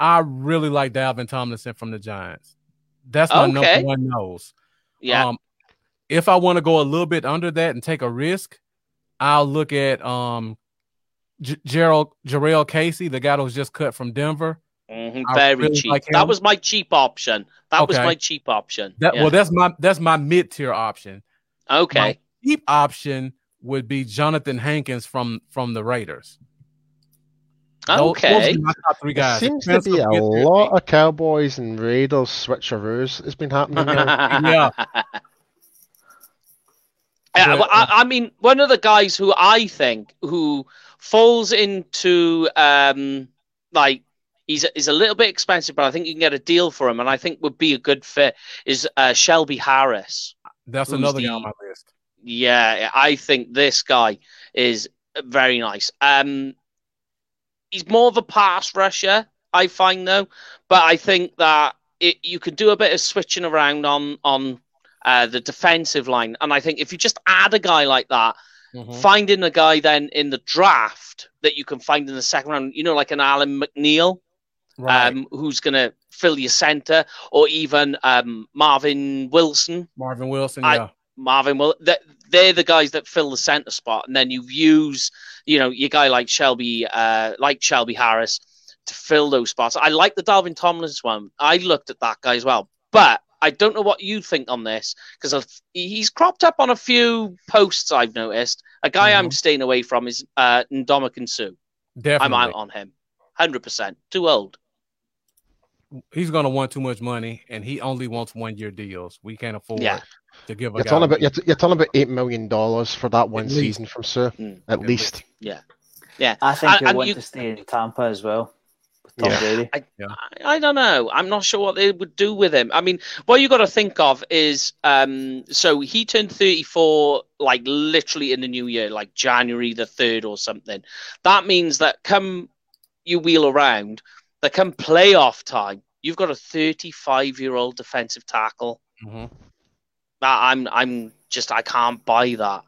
I really like Dalvin Tomlinson from the Giants. That's my Okay. number one nose. yeah. Um, if I want to go a little bit under that and take a risk, I'll look at um J- Gerald Jurrell Casey, the guy that was just cut from Denver. Mhm, Very really cheap. like that was my cheap option. That was my cheap option. That Yeah. well, that's my that's my mid tier option. okay. My cheap option would be Johnathan Hankins from from the Raiders. Those- those Okay. are my top three There guys. seems to be a lot team. of Cowboys and Raiders switcheroos has been happening. Yeah. Yeah, well, I, I mean, one of the guys who I think who falls into um like he's he's a little bit expensive, but I think you can get a deal for him, and I think would be a good fit is uh, Shelby Harris. That's another the- guy on my list. Yeah, I think this guy is very nice. Um, he's more of a pass rusher, I find though, but I think that it, you could do a bit of switching around on on uh, the defensive line, and I think if you just add a guy like that, Mhm. finding a guy then in the draft that you can find in the second round, you know, like an Alim McNeill, Right. um, who's going to fill your center, or even um, Marvin Wilson, Marvin Wilson. I- Yeah. Marvin will they're the guys that fill the center spot, and then you use you know your guy like Shelby, uh, like Shelby Harris to fill those spots. I like the Dalvin Tomlinson one. I looked at that guy as well, but I don't know what you think on this because he's cropped up on a few posts I've noticed. A guy I'm Mhm. staying away from is uh, Ndamukong Suh. Definitely. I'm out on him, hundred percent. Too old. He's gonna want too much money, and he only wants one year deals. We can't afford Yeah. to give a You're talking about you're, you're talking about eight million dollars for that one least. season from Suh, Mm. at At least. Yeah, yeah. I think And- he'll want you- to stay in Tampa as well with Tom Yeah. I, I don't know. I'm not sure what they would do with him. I mean, what you got to think of is, um, so he turned 34, like literally in the new year, like January the third or something. That means that come you wheel around, that come playoff time, you've got a 35 year old defensive tackle. Mhm. I'm, I'm just, I can't buy that.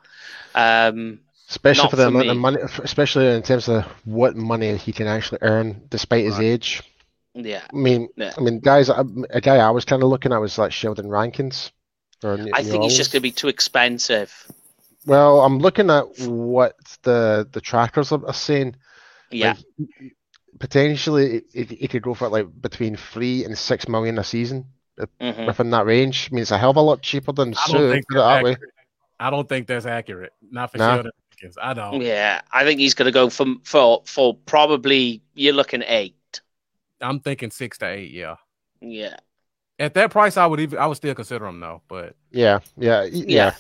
Um, Especially for the amount of money, especially in terms of what money he can actually earn despite his Right. age. yeah, I mean, Yeah. I mean, guys, a, a guy I was kind of looking at was like Sheldon Rankins. For I New think he's just going to be too expensive. Well, I'm looking at what the the trackers are, are saying. Yeah. Like, potentially, it, it could go for like between three and six million a season hmm within that range. I mean, it's a hell of a lot cheaper than I don't Suh. think that's accurate. I don't think that's accurate. Not for Nah. Sheldon I don't. Yeah, I think he's going to go for for for probably you're looking eight. I'm thinking six to eight. Yeah. Yeah, At that price, I would even. I would still consider him though. But Yeah, yeah, yeah. yeah,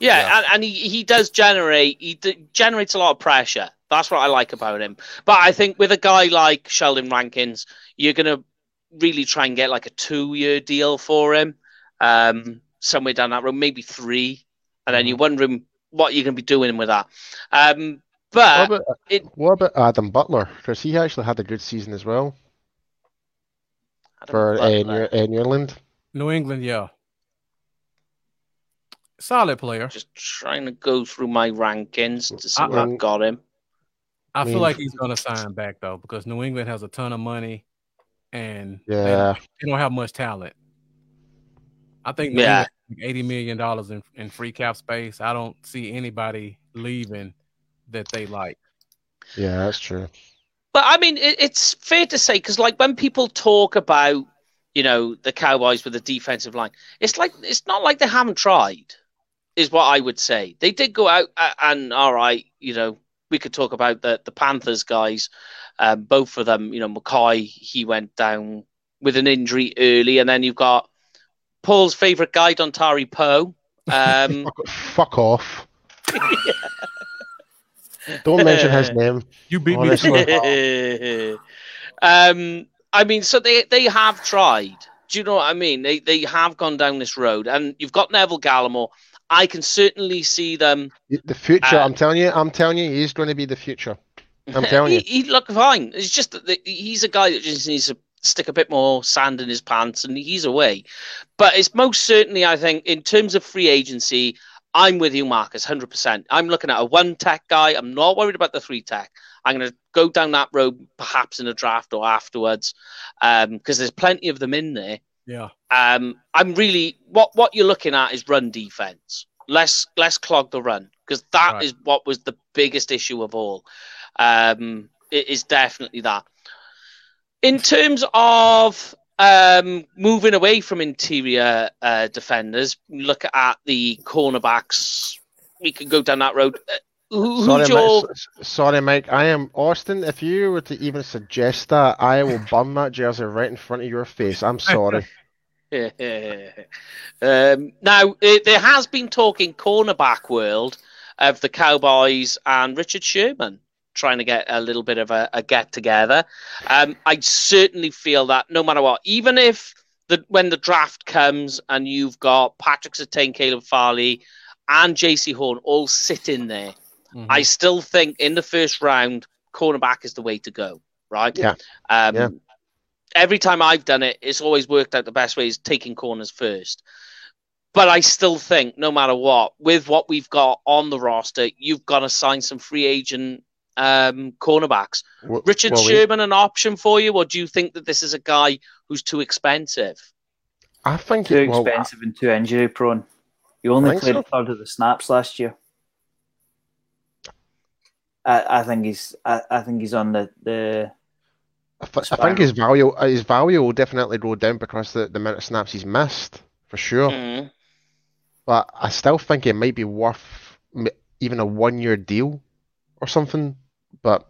yeah, Yeah. And, and he he does generate he d- generates a lot of pressure. That's what I like about him. But I think with a guy like Sheldon Rankins, you're gonna really try and get like a two-year deal for him, um, somewhere down that road, maybe three, and then you're wondering what you're going to be doing with that. Um, but What about, it- what about Adam Butler? Because he actually had a good season as well Adam for uh, Butler, New, uh, New England. New England, yeah. Solid player. just trying to go through my rankings to see I- where I've got him. I I feel mean- like he's going to sign back though because New England has a ton of money, and they- Yeah, they, don't have much talent. I think Yeah. Eighty million dollars in, in free cap space. I don't see anybody leaving that they like. yeah, that's true. But I mean, it, it's fair to say because, like, when people talk about, you know, the Cowboys with the defensive line, it's like it's not like they haven't tried, is what I would say. They did go out uh, and all right, you know, we could talk about the the Panthers guys, um, both of them. You know, McCoy he went down with an injury early, and then you've got Paul's favorite guy, Dontari Poe. Um, Fuck, fuck off. Don't mention his name. You beat me. um, I mean, so they they have tried. Do you know what I mean? They they have gone down this road, and you've got Neville Gallimore. I can certainly see them. The future, Uh, I'm telling you, I'm telling you, he's going to be the future. I'm telling he, you. He'd look fine. It's just that the- he's a guy that just needs to stick a bit more sand in his pants, and he's away. But it's most certainly, I think, in terms of free agency, I'm with you, Marcus, hundred percent. I'm looking at a one tech guy. I'm not worried about the three tech. I'm going to go down that road, perhaps in a draft or afterwards, because there's plenty of them in there. Yeah, Um, I'm really what what you're looking at is run defense. Let's let's clog the run because that is Right. what was the biggest issue of all. Um, it is definitely that. In terms of um, moving away from interior uh, defenders, look at the cornerbacks. We could go down that road. Who, Sorry, who's Mike, your s- s- sorry, Mike. I am Austin. If you were to even suggest that, I will burn that jersey right in front of your face. I'm sorry. um, now, eh, there has been talk in cornerback world of the Cowboys and Richard Sherman trying to get a little bit of a, a get together. Um, I certainly feel that no matter what, even if the when the draft comes and you've got Patrick Surtain, Caleb Farley, and Jaycee Horn all sitting there, Mhm. I still think in the first round, cornerback is the way to go, right? Yeah. Um, Yeah. Every time I've done it, it's always worked out the best way is taking corners first. But I still think, no matter what, with what we've got on the roster, you've got to sign some free agent um, cornerbacks. W- Richard well, we- Sherman an option for you, or do you think that this is a guy who's too expensive? I think Too it, well, expensive and too injury prone. He only played so? a third of the snaps last year. I, I think he's I, I think he's on the, the I, th- I think his value uh, his value will definitely go down because the, the amount of snaps he's missed for sure. Mhm. But I still think it might be worth even a one year deal or something. But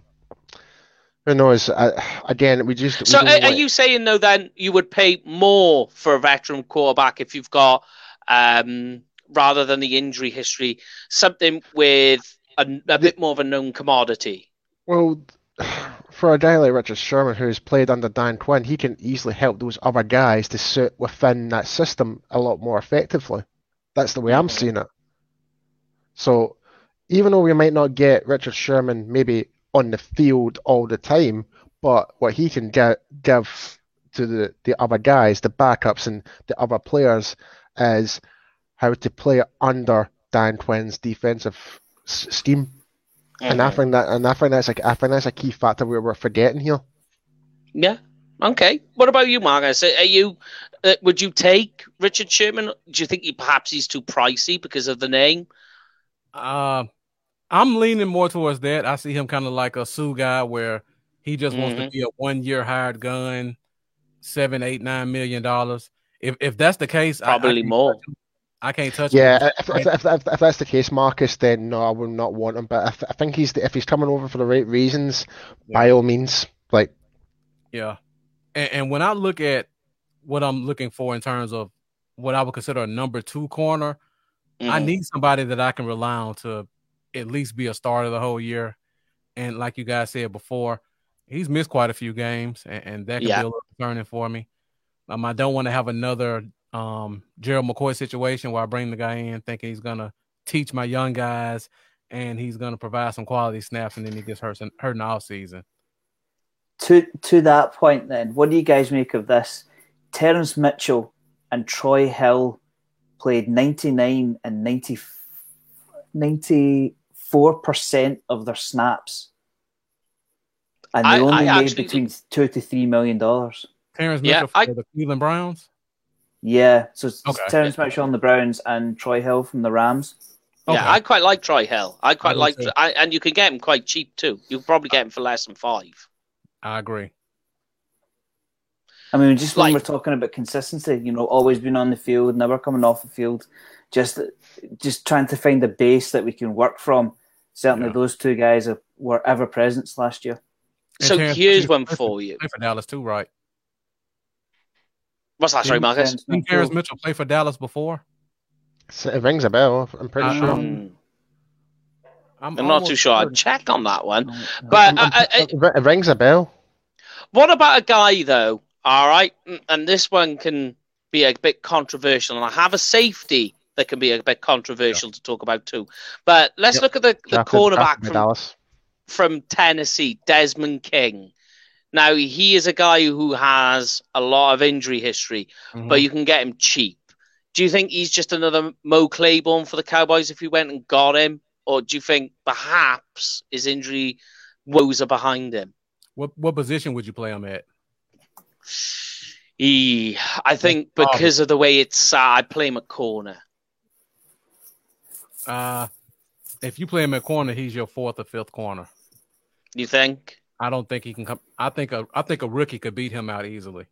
who knows? I, again, we just So, don't are, are want- you saying though then you would pay more for a veteran quarterback if you've got, um, rather than the injury history, something with a, a bit more of a known commodity? Well, for a guy like Richard Sherman who's played under Dan Quinn, he can easily help those other guys to sit within that system a lot more effectively. That's the way I'm Mhm. seeing it. So, even though we might not get Richard Sherman maybe on the field all the time, but what he can get, give to the, the other guys, the backups and the other players, is how to play under Dan Quinn's defensive s- scheme. And I think that, and I think that's like, I think that's a key factor we we're forgetting here. Yeah. Okay. What about you, Marcus? Are you? Uh, would you take Richard Sherman? Do you think he perhaps he's too pricey because of the name? Uh, I'm leaning more towards that. I see him kind of like a Suh guy where he just wants to Mhm. be a one year hired gun, seven, eight, nine million dollars. If if that's the case, I- I Probably more. I can't touch him. Yeah, if, if, if, if, that's the case, Marcus, then no, I would not want him. But if, I think he's if he's coming over for the right reasons, by all means, like Yeah. And, and when I look at what I'm looking for in terms of what I would consider a number two corner, I Mhm. need somebody that I can rely on to at least be a starter the whole year. And like you guys said before, he's missed quite a few games, and, and that could Yeah. be a little concerning for me. Um, I don't want to have another um Gerald McCoy situation where I bring the guy in thinking he's gonna teach my young guys and he's gonna provide some quality snaps and then he gets hurt and hurt in all season. To to that point, then, what do you guys make of this? Terrence Mitchell and Troy Hill played 99 and 90, 94% of their snaps. And they I- only I made actually- between two to three million dollars. Terrence Yeah, Mitchell I- for the Cleveland Browns. Yeah, so it's Okay. Terrence Mitchell on the Browns and Troy Hill from the Rams. Okay. Yeah, I quite like Troy Hill. I quite do like, too. I, and you can get him quite cheap too. You can probably get him for less than five. I agree. I mean, just when we're talking about consistency, you know, always being on the field, never coming off the field, just just trying to find a base that we can work from. Certainly, Yeah. those two guys are, were ever presents last year. So here's one for you. For Dallas too, right? What's that, sorry, Marcus? Terrence Didn't Terrence Mitchell- Mitchell play for Dallas before? So it rings a bell. I'm pretty Uh, sure. um, Hmm. I'm, I'm not too sure. I'd check on that one. But I'm- I, I, it it rings a bell. What about a guy though? All right, Mm, and this one can be a bit controversial, and I have a safety that can be a bit controversial to talk about too. But let's Yep. look at the, the Drafted- cornerback drafted from, from Tennessee, Desmond King. Now he is a guy who has a lot of injury history, Mhm. but you can get him cheap. Do you think he's just another Mo Claiborne for the Cowboys if we went and got him, or do you think perhaps his injury woes are behind him? what what position would you play him at? He, I think because of the way it's set, I'd play him at corner. Uh, if you play him at corner, he's your fourth or fifth corner. You think? I don't think he can come. I think a I think a rookie could beat him out easily.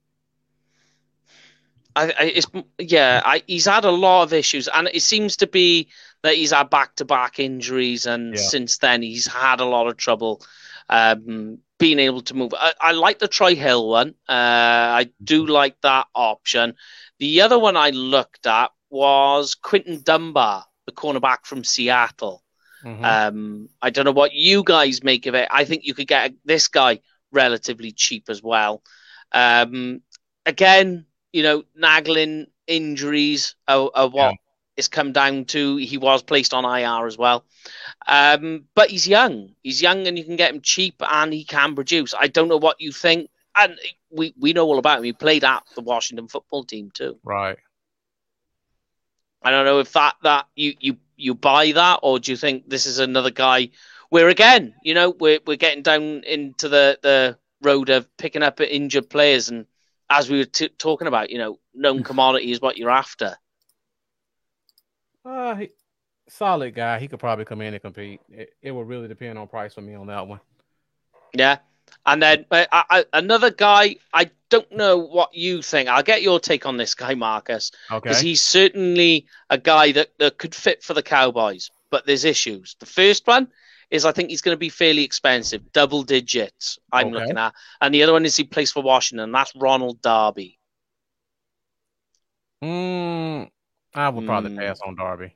I, I it's yeah. I, he's had a lot of issues, and it seems to be that he's had back-to-back injuries, and Yeah. since then he's had a lot of trouble um, being able to move. I, I like the Troy Hill one. Uh, I do like that option. The other one I looked at was Quinton Dunbar, the cornerback from Seattle. Mhm. Um, I don't know what you guys make of it. I think you could get this guy relatively cheap as well. Um, again, you know, nagging injuries are, are what Yeah. it's come down to. He was placed on IR as well. Um, but he's young. He's young and you can get him cheap and he can produce. I don't know what you think. And we, we know all about him. He played at the Washington football team too. right. I don't know if that that you you you buy that or do you think this is another guy where again, you know, we're we're getting down into the the road of picking up injured players and as we were t- talking about, you know, known commodity is what you're after. Uh, he, solid guy. He could probably come in and compete. It, it would really depend on price for me on that one. Yeah. And then I, I, another guy, I don't know what you think. I'll get your take on this guy, Marcus, Okay. because he's certainly a guy that, that could fit for the Cowboys, but there's issues. The first one is I think he's going to be fairly expensive, double digits, I'm Okay. looking at. And the other one is he plays for Washington. That's Ronald Darby. Mm, I would probably Mm. pass on Darby.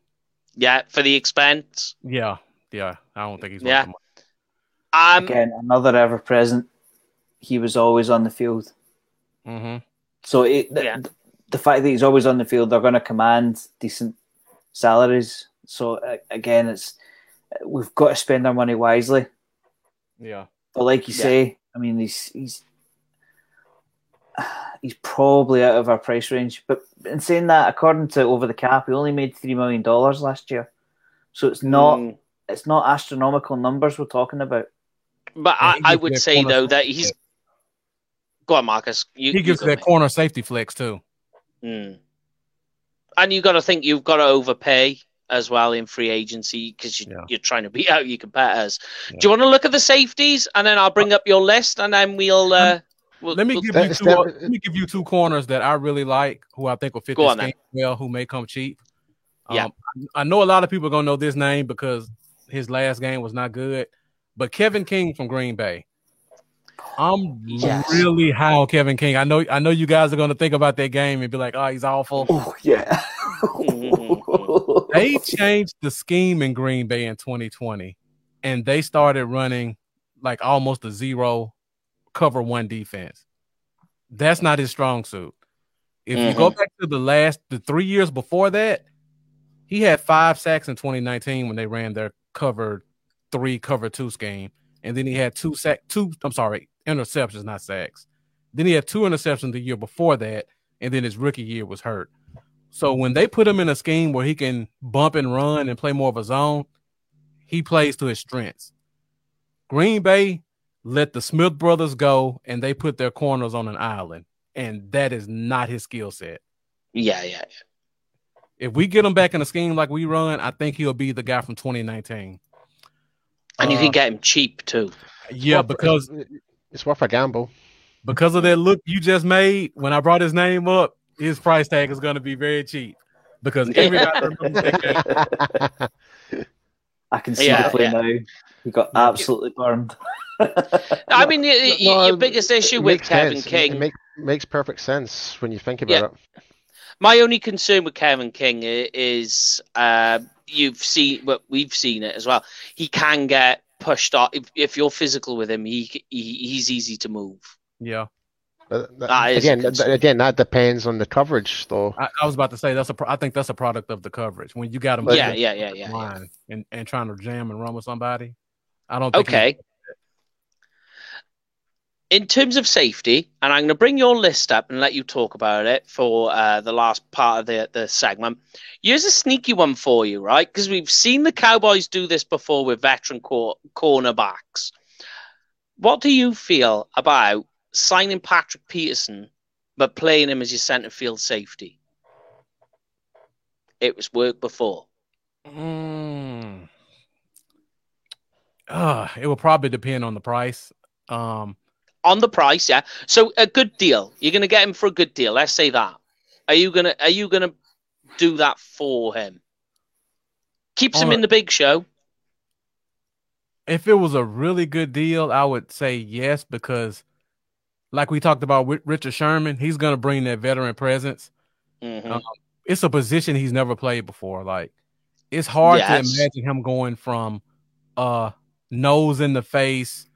Yeah, for the expense. Yeah, yeah. I don't think he's worth Yeah. The money. Um, Again, another ever present. He was always on the field. Mm-hmm. So it, the, Yeah. the fact that he's always on the field, they're going to command decent salaries. So uh, again, it's we've got to spend our money wisely. Yeah. But like you Yeah. say, I mean, he's he's he's probably out of our price range. But in saying that, according to Over the Cap, he only made three million dollars last year. So it's not mm, it's not astronomical numbers we're talking about. But I, I would say though that flex. he's. Go on, Marcus. You, He gives go, that mate. corner safety flex too. Mm. And you got to think you've got to overpay as well in free agency because you, Yeah. you're trying to beat out your competitors. Yeah. Do you want to look at the safeties and then I'll bring up your list and then we'll. Uh, we'll Let me we'll- give That- you two. that- uh, let me give you two corners that I really like, who I think will fit this on then. game well, who may come cheap. Yeah. Um, I know a lot of people are gonna know this name because his last game was not good, but Kevin King from Green Bay. I'm Yes. really high on Kevin King. I know. I know you guys are gonna think about that game and be like, "Oh, he's awful." Oh yeah. they changed the scheme in Green Bay in 2020, and they started running like almost a zero cover one defense. That's not his strong suit. If you go mm-hmm. back to the last, the three years before that, he had five sacks in 2019 when they ran their cover three, cover two scheme, and then he had two sack, two. I'm sorry, interceptions, not sacks. Then he had two interceptions the year before that, and then his rookie year was hurt. So when they put him in a scheme where he can bump and run and play more of a zone, he plays to his strengths. Green Bay let the Smith brothers go and they put their corners on an island, and that is not his skill set. Yeah, yeah, yeah. If we get him back in a scheme like we run, I think he'll be the guy from 2019. And you can ah. get him cheap too. Yeah, Worth- because it's worth a gamble. because of that look you just made when I brought his name up, his price tag is going to be very cheap because everybody that. I can see Yeah, the play yeah. now. He got absolutely burned. I mean, y- y- No, your biggest issue with Kevin sense. It King, make, makes perfect sense when you think about Yeah. it. My only concern with Kevin King is uh, you've seen, well, we've seen it as well. He can get pushed off if, if you're physical with him. He, he he's easy to move. Yeah, But that- That is again, th- concern. again, that depends on the coverage, though. I, I was about to say that's a. Pro- I think that's a product of the coverage when you got him. Yeah, yeah, yeah, yeah. yeah. and, and trying to jam and run with somebody. I don't think he- Okay. In terms of safety, and I'm going to bring your list up and let you talk about it for uh, the last part of the, the segment. Here's a sneaky one for you, right? Because we've seen the Cowboys do this before with veteran cor- cornerbacks. What do you feel about signing Patrick Peterson but playing him as your center field safety? It was worked before. Mm. Uh, it will probably depend on the price. Um, on the price, yeah. So a good deal. You're going to get him for a good deal. Let's say that. Are you gonna Are you gonna do that for him? Keeps him in the big show. if it was a really good deal, I would say yes because, like we talked about with Richard Sherman, he's going to bring that veteran presence. Mhm. Um, It's a position he's never played before. Like it's hard Yes. to imagine him going from uh nose in the face,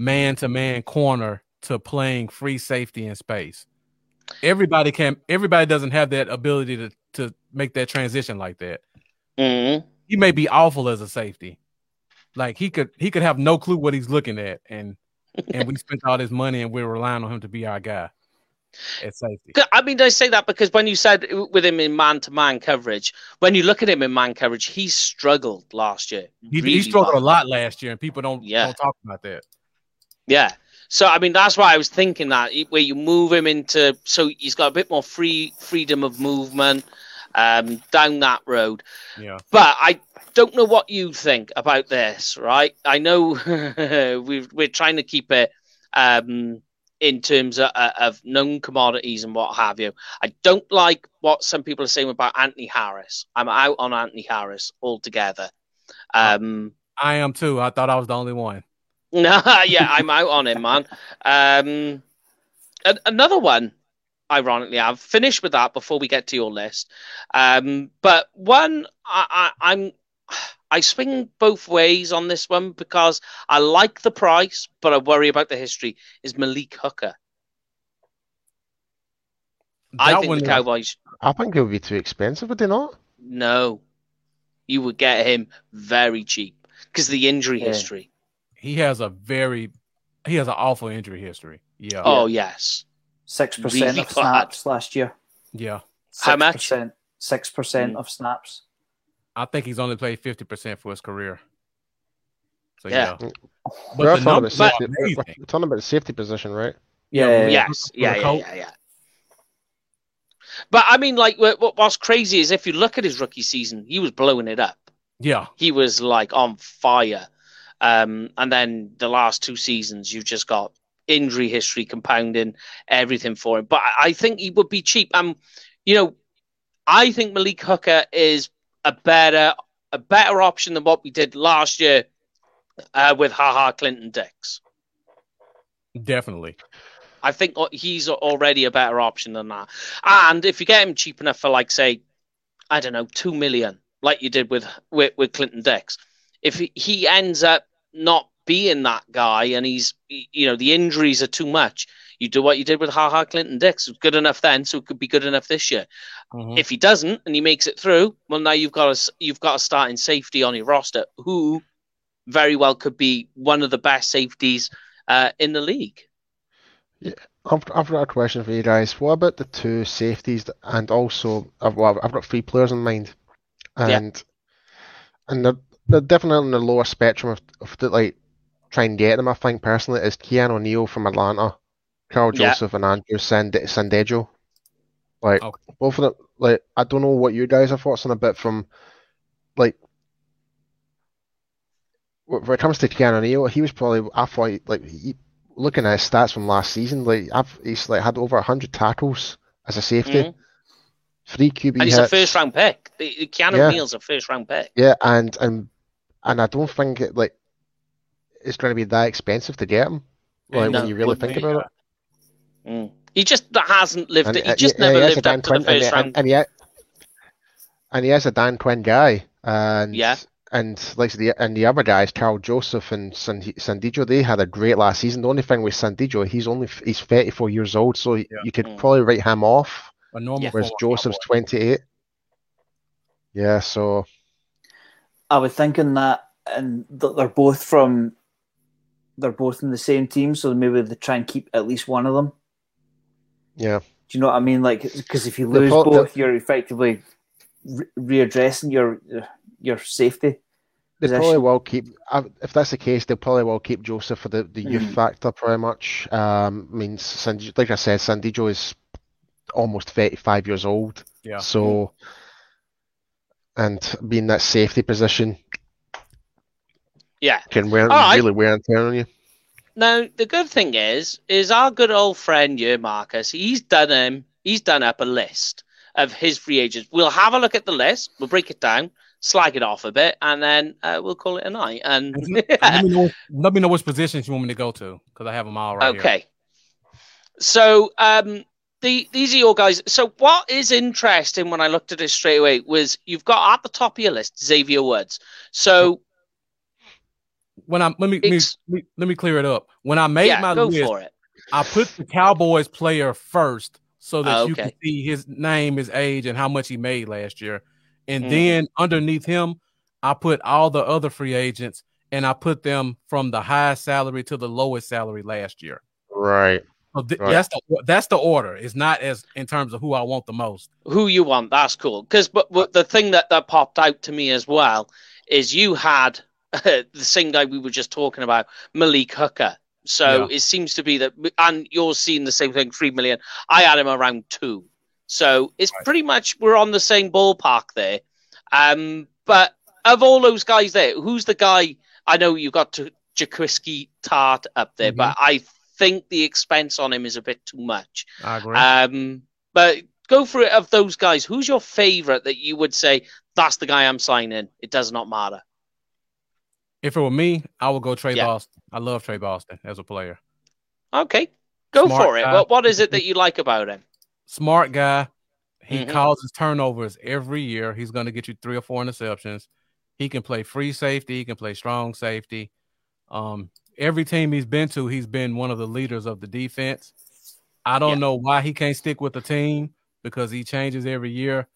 man to man corner to playing free safety in space. Everybody can. Everybody doesn't have that ability to to make that transition like that. Mhm. he may be awful as a safety. Like he could he could have no clue what he's looking at, and and we spent all this money and we're relying on him to be our guy at safety. I mean, I say that because when you said with him in man to man coverage, when you look at him in man coverage, he struggled last year. He, he struggled bad. a lot last year, and people don't Yeah. don't talk about that. Yeah. So I mean, that's why I was thinking that where you move him into, so he's got a bit more free freedom of movement um, down that road. Yeah, But I don't know what you think about this, right? I know we've, we're trying to keep it um, in terms of, of known commodities and what have you. I don't like what some people are saying about Anthony Harris. I'm out on Anthony Harris altogether. Um, I am too. I thought I was the only one. No, yeah, I'm out on him, man. Um, an- another one, ironically, I've finished with that before we get to your list. Um, but one, I, I, I'm, I swing both ways on this one because I like the price, but I worry about the history. Is Malik Hooker? I think one the Cowboys. I think it would be too expensive, would they not? No, you would get him very cheap because the injury Yeah. history. He has a very he has an awful injury history. Yeah, Oh yes, Six percent Really of bad. snaps last year. yeah. How much? Six percent of snaps. I think he's only played fifty percent for his career. So Yeah. yeah, we're talking about numbers are safety. We're, we're talking about the safety position, right? Yeah, Yeah, we- yes, yeah, yeah, yeah, yeah. But I mean, like, what, what- what's crazy is if you look at his rookie season, he was blowing it up. yeah. He was like on fire. Um, and then the last two seasons, you've just got injury history compounding everything for him. But I, think he would be cheap. Um, you know, I think Malik Hooker is a better a better option than what we did last year uh, with Haha Clinton Dix. Definitely. I think he's already a better option than that. And if you get him cheap enough for, like, say, I don't know, two million, like you did with with, with Clinton Dix, if he ends up not being that guy and he's, you know, the injuries are too much, You do what you did with Ha Ha Clinton Dix. It was good enough then, so it could be good enough this year. Mhm. If he doesn't and he makes it through, well, now you've got a you've got a starting safety on your roster who very well could be one of the best safeties uh, in the league. I've, I've got a question for you guys. What about the two safeties that- and also I've well, I've got three players in mind, Yeah. and and they're, they're definitely on the lower spectrum of, of the, like try and get them. I think personally is Keanu O'Neill from Atlanta, Karl Yeah. Joseph and Andrew Sand- Sendejo. Like Okay. both of them. Like I don't know what you guys have thoughts on a bit from like when it comes to Keanu O'Neill, he was probably I thought like he, looking at his stats from last season, like I've he's like had over hundred tackles as a safety, Mhm. three QB And he's a first round pick. Keanu Yeah. O'Neill's a first round pick. Yeah, and and and I don't think it like it's going to be that expensive to get him. Like No. when you really think about it. Mm. He just hasn't lived And it. He uh, just yeah, never he a lived Dan up to the Quinn, and, first and, round. and he and he is a Dan Quinn guy, and Yeah. and like the and the other guys, Karl Joseph and San, Sendejo, they had a great last season. The only thing with Sendejo, he's only he's 34 years old, so Yeah. you could Mm. probably write him off. A normal Whereas Joseph's 28. Yeah, so I was thinking that, and th- they're both from, they're both in the same team, so maybe they try and keep at least one of them. yeah, Do you know what I mean? Like, because if you The lose pro- the- both, you're effectively re- readdressing your your safety. they Possession. probably will keep. If that's the case, they probably will keep Joseph for the, the youth Mhm. factor pretty much. Um, I mean, Sendejo, like I said, Sendejo is almost 35 years old. Yeah. So, and being that safety position Yeah. can wear All right. really wear and tear on you. Now the good thing is, is our good old friend here, Marcus. He's done him. He's done up a list of his free agents. We'll have a look at the list. We'll break it down, slag it off a bit, and then uh, we'll call it a night. And let, me know, let me know which positions you want me to go to because I have them all right here. okay. So um, the these are your guys. So what is interesting when I looked at it straight away was you've got at the top of your list Xavier Woods. So When I let me, let me Ex- me let me clear it up. When I made yeah, my go list, for it. I put the Cowboys player first so that Oh, you can see his name, his age, and how much he made last year. And Mm. then underneath him, I put all the other free agents and I put them from the highest salary to the lowest salary last year. Right. So th- Right. that's the that's the order. It's not as in terms of who I want the most. who you want. That's cool. Because but, but the thing that that popped out to me as well is you had the same guy we were just talking about, Malik Hooker. So Yeah. it seems to be that, and you're seeing the same thing, three million. I had him around two. So it's Right. pretty much we're on the same ballpark there. Um, but of all those guys there, who's the guy? I know you got to Jaquiski Tartt up there, Mhm. but I think the expense on him is a bit too much. I agree. Um, but go for it. Of those guys, who's your favorite that you would say that's the guy I'm signing? It does not matter. if it were me, I would go Tre Yeah. Boston. I love Tre Boston as a player. Okay, go Smart for it. guy. What what is it that you like about him? Smart guy. He Mhm. causes turnovers every year. He's going to get you three or four interceptions. He can play free safety. He can play strong safety. Um, every team he's been to, he's been one of the leaders of the defense. I don't Yeah. know why he can't stick with the team because he changes every year.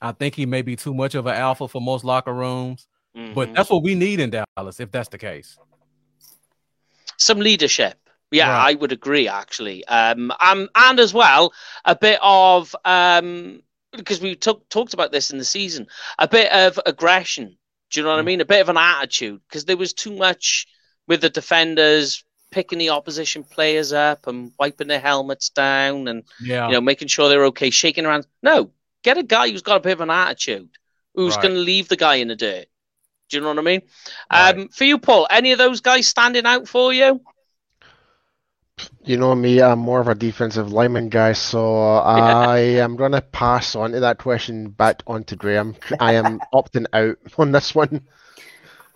I think he may be too much of an alpha for most locker rooms, but Mhm. that's what we need in Dallas if that's the case. some leadership. Yeah, Right. I would agree actually. Um, um, and as well a bit of um, because we took talked about this in the season, a bit of aggression. Do you know what I Mm. mean? A bit of an attitude because there was too much with the defenders picking the opposition players up and wiping their helmets down and Yeah. you know making sure they're okay, shaking around. No, get a guy who's got a bit of an attitude, who's Right. going to leave the guy in the dirt. Do you know what I mean? Right. Um, for you, Paul, any of those guys standing out for you? You know me, I'm more of a defensive lineman guy, so I am going to pass on to that question back onto Graham. I am opting out on this one.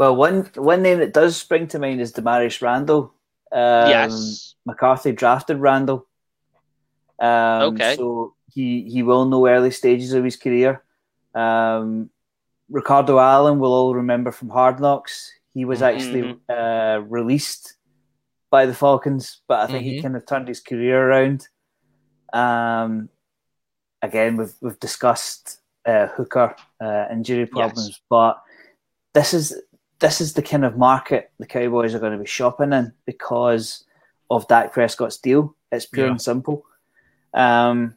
Well, one one name that does spring to mind is Damarious Randall. Um, yes. McCarthy drafted Randall. Um, Okay. So he, he will know early stages of his career. Um, Ricardo Allen will all remember from Hard Knocks. He was actually Mhm. uh, released by the Falcons, but I think he Mhm. kind of turned his career around. Um, again, we've we've discussed uh, Hooker uh, injury problems, but this is this is the kind of market the Cowboys are going to be shopping in because of Dak Prescott's deal. It's pure Yeah. and simple. Um,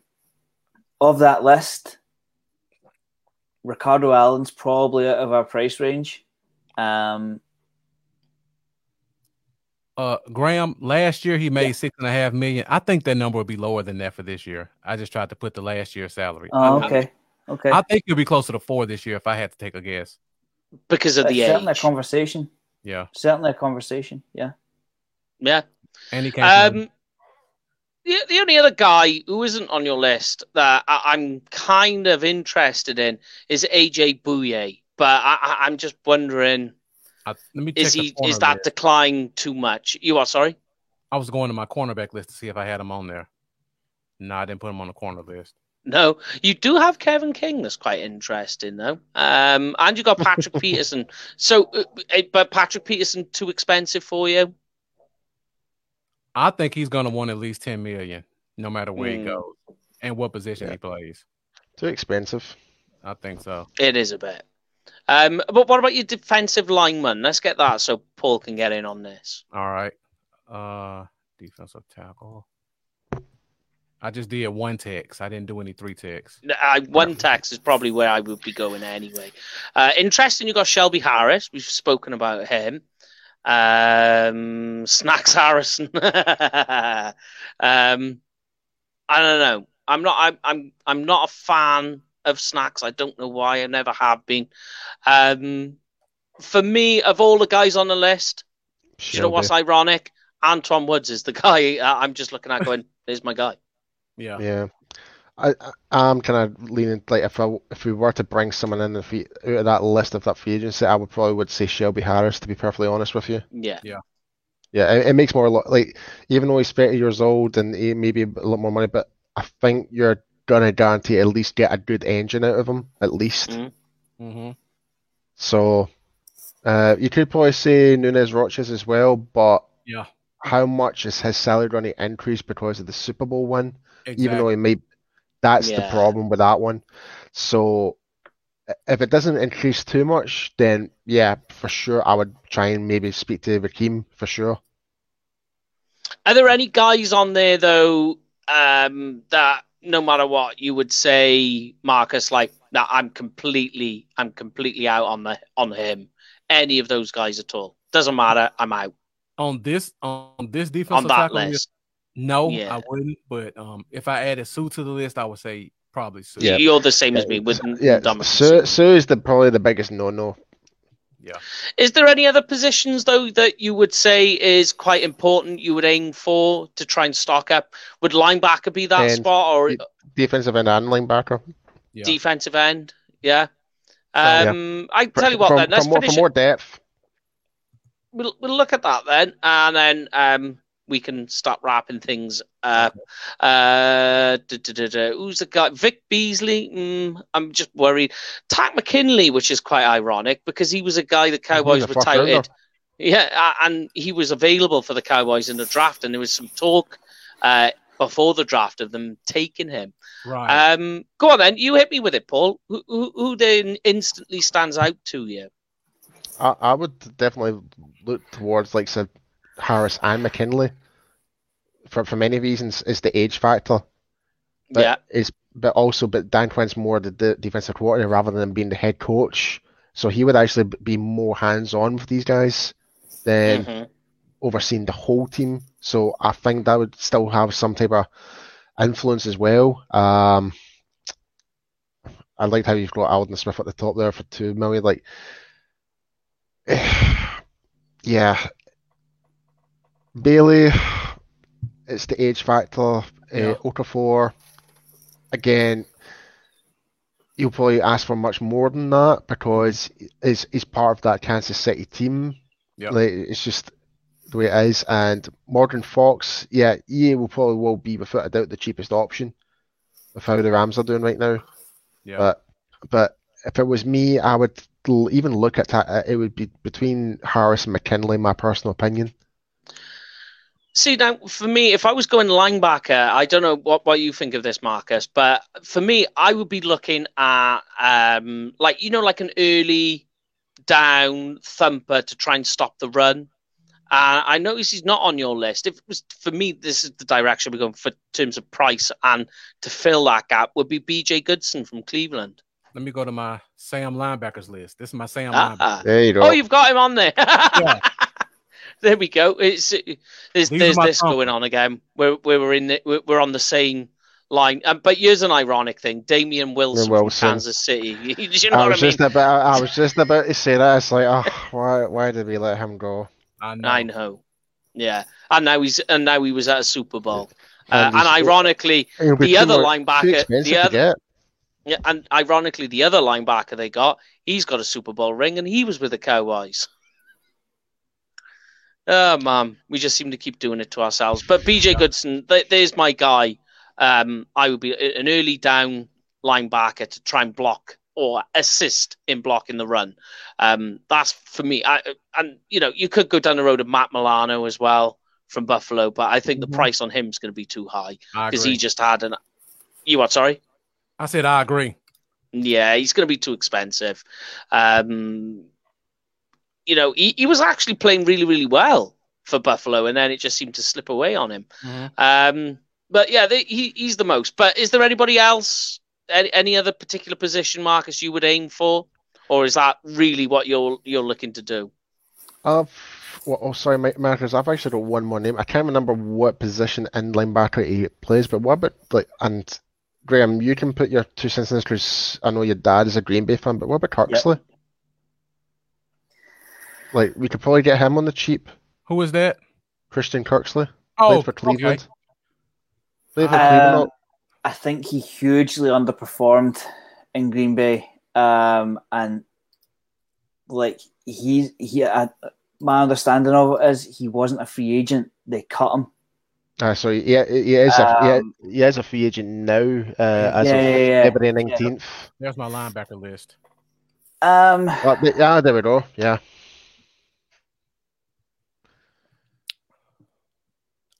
of that list, Ricardo Allen's probably out of our price range. Um, Uh, Graham, last year he made six and a half million. I think that number would be lower than that for this year. I just tried to put the last year's salary. oh, I, okay, okay. I think he'll be closer to four this year if I had to take a guess. Because of It's the certainly a conversation. Yeah, Certainly a conversation. Yeah. yeah. Any kind. Um, the, the only other guy who isn't on your list that I, I'm kind of interested in is AJ Bouye, but I, I, I'm just wondering I, let me is he is that list. decline too much? You are sorry. I was going to my cornerback list to see if I had him on there. No, I didn't put him on the corner list. No, you do have Kevin King. That's quite interesting, though. Um, and you got Patrick Peterson. So, uh, uh, but Patrick Peterson too expensive for you? I think he's going to want at least ten million, no matter where he Hmm. goes and what position Yeah. he plays. Too expensive. I think so. It is a bit. Um, but what about your defensive lineman? Let's get that so Paul can get in on this. All right. Uh, defensive tackle. I just did one tech. I didn't do any three techs. I, one tech is probably where I would be going anyway. Uh, interesting, you got Shelby Harris. We've spoken about him. Um, Snacks Harrison. um, I don't know. I'm not. I'm. I'm. I'm not a fan of Snacks. I don't know why. I never have been. Um, for me, of all the guys on the list, do you know what's ironic? Antwaun Woods is the guy uh, I'm just looking at going, there's my guy. Yeah. Yeah. I, I I'm kind of leaning like if I if we were to bring someone in the free, out of that list of that free agency, I would probably would say Shelby Harris to be perfectly honest with you. Yeah. Yeah, it, it makes more like even though he's 30 years old and he maybe a lot more money, but I think you're gonna guarantee at least get a good engine out of him at least. Mhm. Mm-hmm. So uh, you could probably say Nunez Roches as well, but Yeah. how much is his salary going to increase because of the Super Bowl win? Exactly. even though he may that's the problem with that one so if it doesn't increase too much then yeah for sure i would try and maybe speak to Rakeem for sure Are there any guys on there though um, that no matter what you would say, Marcus, like that I'm completely I'm completely out on the on him. Any of those guys at all. Doesn't matter, I'm out on this on this defense on that tackle list, list. No, Yeah. I wouldn't. But um, if I added Suh to the list, I would say probably Suh. Yeah. You're the same as me with yeah Ndamukong Suh, Suh is the probably the biggest no-no Yeah. Is there any other positions though that you would say is quite important you would aim for to try and stock up? Would linebacker be that And spot or defensive end and linebacker Yeah. defensive end? Yeah. Yeah. Um, I tell you what for, then, let's for more, finish for more depth we'll, we'll look at that then, and then um, we can start wrapping things up. Uh, duh, duh, duh, duh. Who's the guy? Vic Beasley. Mm, I'm just worried. Takk McKinley, which is quite ironic because he was a guy the Cowboys were touted. Yeah, and he was available for the Cowboys in the draft, and there was some talk uh, before the draft of them taking him. Right. Um, go on then, you hit me with it, Paul. Who, who, who then instantly stands out to you? I, I would definitely look towards like said Harris and McKinley for for many reasons is the age factor but yeah, is but also but Dan Quinn's more the, the defensive coordinator rather than being the head coach, so he would actually be more hands on with these guys than Mhm. overseeing the whole team. So I think that would still have some type of influence as well. Um, I liked how you've got Aldon Smith at the top there for two million. Like, yeah, Bailey. It's the age factor. Yeah. Uh, Okafor, again, you'll probably ask for much more than that because he's, he's part of that Kansas City team. Yeah. Like, it's just the way it is. And Morgan Fox, yeah, EA will probably will be without a doubt the cheapest option with how the Rams are doing right now. yeah. But but if it was me, I would even look at that. It would be between Harris and McKinley, my personal opinion. See now, for me, if I was going linebacker, I don't know what, what you think of this, Marcus, but for me, I would be looking at um, like you know, like an early down thumper to try and stop the run. Uh, I notice he's not on your list. If it was for me, this is the direction we're going for in terms of price and to fill that gap would be BJ Goodson from Cleveland. Let me go to my Sam linebackers list. This is my Sam Ah, linebacker. There you go. Oh, you've got him on there. Yeah. There we go. It's there's, there's my this going on again. We're we're in the, we're we're on the same line. Um, but here's an ironic thing: Damien Wilson, Wilson. from Kansas City. Do you know I what was I mean? just about I was just about to say that. It's like, oh, why why did we let him go? I know. I know. Yeah, and now he's and now he was at a Super Bowl. Uh, And and ironically, the other much- linebacker, the other, yeah, and ironically, the other linebacker they got, he's got a Super Bowl ring, and he was with the Cowboys. Oh man, we just seem to keep doing it to ourselves. But BJ Goodson, th- there's my guy. Um, I would be an early down linebacker to try and block or assist in blocking the run. Um, that's for me. I, and you know, you could go down the road of Matt Milano as well from Buffalo, but I think the price on him is going to be too high because he just had an. You what? Sorry. I said I agree. Yeah, he's going to be too expensive. Um, you know, he, he was actually playing really, really well for Buffalo, and then it just seemed to slip away on him. Um, but yeah, they, he, he's the most. But is there anybody else, any, any other particular position, Marcus, you would aim for, or is that really what you're you're looking to do? I've well, oh sorry, Marcus. I've actually got one more name. I can't remember what position in linebacker he plays, but what about like and Graham, you can put your two cents in this because I know your dad is a Green Bay fan, but what about Kirksey? Like we could probably get him on the cheap. Who was that? Christian Kirksey Oh, played for okay. Cleveland. Played for Cleveland. Um, I think he hugely underperformed in Green Bay, um, and like he he. Uh, my understanding of it is he wasn't a free agent; they cut him. Ah, so he, he is a Um, he, he is a free agent now, uh, as Yeah, of yeah, yeah. February nineteenth. There's my linebacker list. Um, Oh, th- ah, there we go. Yeah,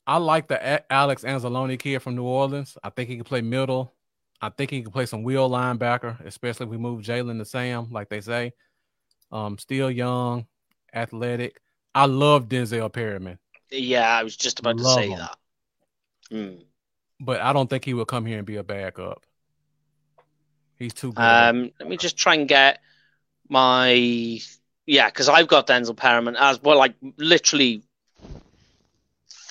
I like the Alex Anzalone kid from New Orleans. I think he can play middle. I think he can play some wheel linebacker, especially if we move Jaylon to Sam, like they say. Um, still young, athletic. I love Denzel Perryman, Yeah, I was just about to say him. that. Hmm. but I don't think he will come here and be a backup. He's too good. Um, let me just try and get my yeah, because I've got Denzel Perryman as well, like literally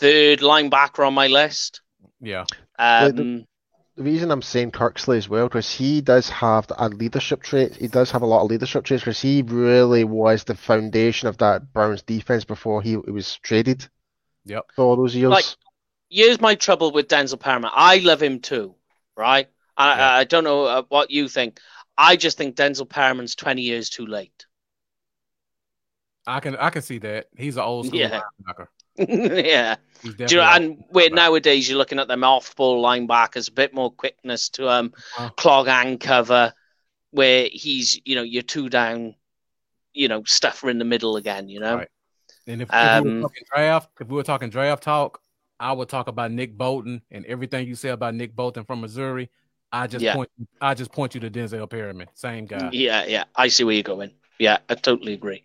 third linebacker on my list. yeah, Um, the reason I'm saying Kirksey as well because he does have a leadership trait. He does have a lot of leadership traits because he really was the foundation of that Browns defense before he, he was traded yep. for all those years. Like- here's my trouble with Denzel Perryman. I love him too, right? I, Yeah. I don't know uh, what you think. I just think Denzel Perryman's 20 years too late. I can I can see that. He's an old school Yeah. linebacker. yeah. Do you know, and where nowadays you're looking at them off-ball linebackers, a bit more quickness to um clog and cover, where he's you know you're two down, you know stuffer in the middle again. You know, Right. And if, if we Um, were talking draft, if we were talking draft talk, I would talk about Nick Bolton and everything you say about Nick Bolton from Missouri. I just Yeah. point I just point you to Denzel Perryman, same guy. yeah, yeah, I see where you're going. Yeah, I totally agree.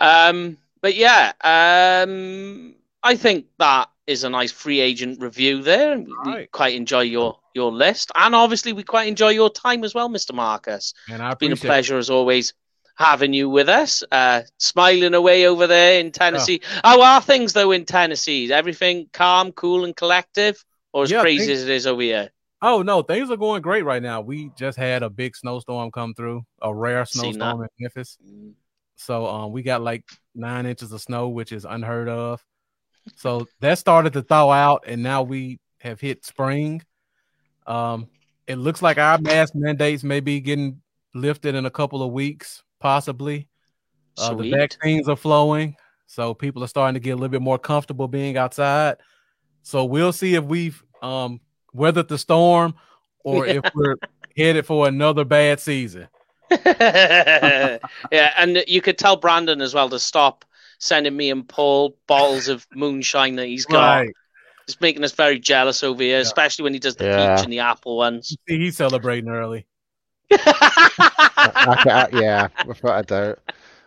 Um, but yeah, um, I think that is a nice free agent review there. and We we quite enjoy your your list, and obviously we quite enjoy your time as well, Mister Marcus. And I been a pleasure as always having you with us. Uh, smiling away over there in Tennessee. How are things though in Tennessee? Is everything calm, cool, and collective, or as Yeah, crazy things- as it is over here? Oh no, things are going great right now. We just had a big snowstorm come through, a rare snowstorm in Memphis. Mm. So um, we got like nine inches of snow, which is unheard of. So that started to thaw out, and now we have hit spring. Um, it looks like our mask mandates may be getting lifted in a couple of weeks, possibly. Uh, the vaccines are flowing, so people are starting to get a little bit more comfortable being outside. So we'll see if we've um, weathered the storm or if we're headed for another bad season. yeah, and you could tell Brandon as well to stop sending me and Paul bottles of moonshine that he's got. Right. It's making us very jealous over here, especially when he does the Yeah. peach and the apple ones. See, he's celebrating early. I, I, yeah, without a doubt.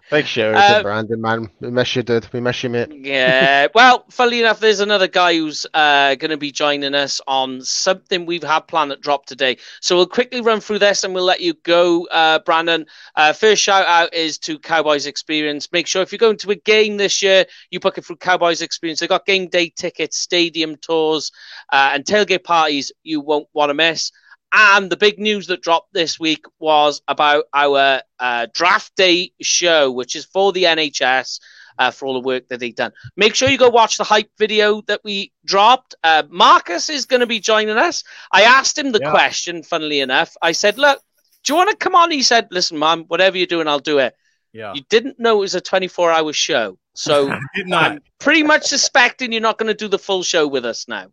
Big shout out to Brandon, man. We miss you, dude. We miss you, mate. yeah. Well, funnily enough, there's another guy who's uh, going to be joining us on something we've had planned that drop today. So we'll quickly run through this and we'll let you go, uh, Brandon. Uh, first shout out is to Cowboys Experience. Make sure if you're going to a game this year, you book it through Cowboys Experience. They've got game day tickets, stadium tours, uh, and tailgate parties you won't want to miss. And the big news that dropped this week was about our uh, draft day show, which is for the NHS uh, for all the work that they've done. Make sure you go watch the hype video that we dropped. Uh, Marcus is going to be joining us. I asked him the Yeah. question, funnily enough. I said, Look, do you want to come on? He said, Listen, man, whatever you're doing, I'll do it. Yeah. You didn't know it was a 24 hour show. So I'm pretty much suspecting you're not going to do the full show with us now.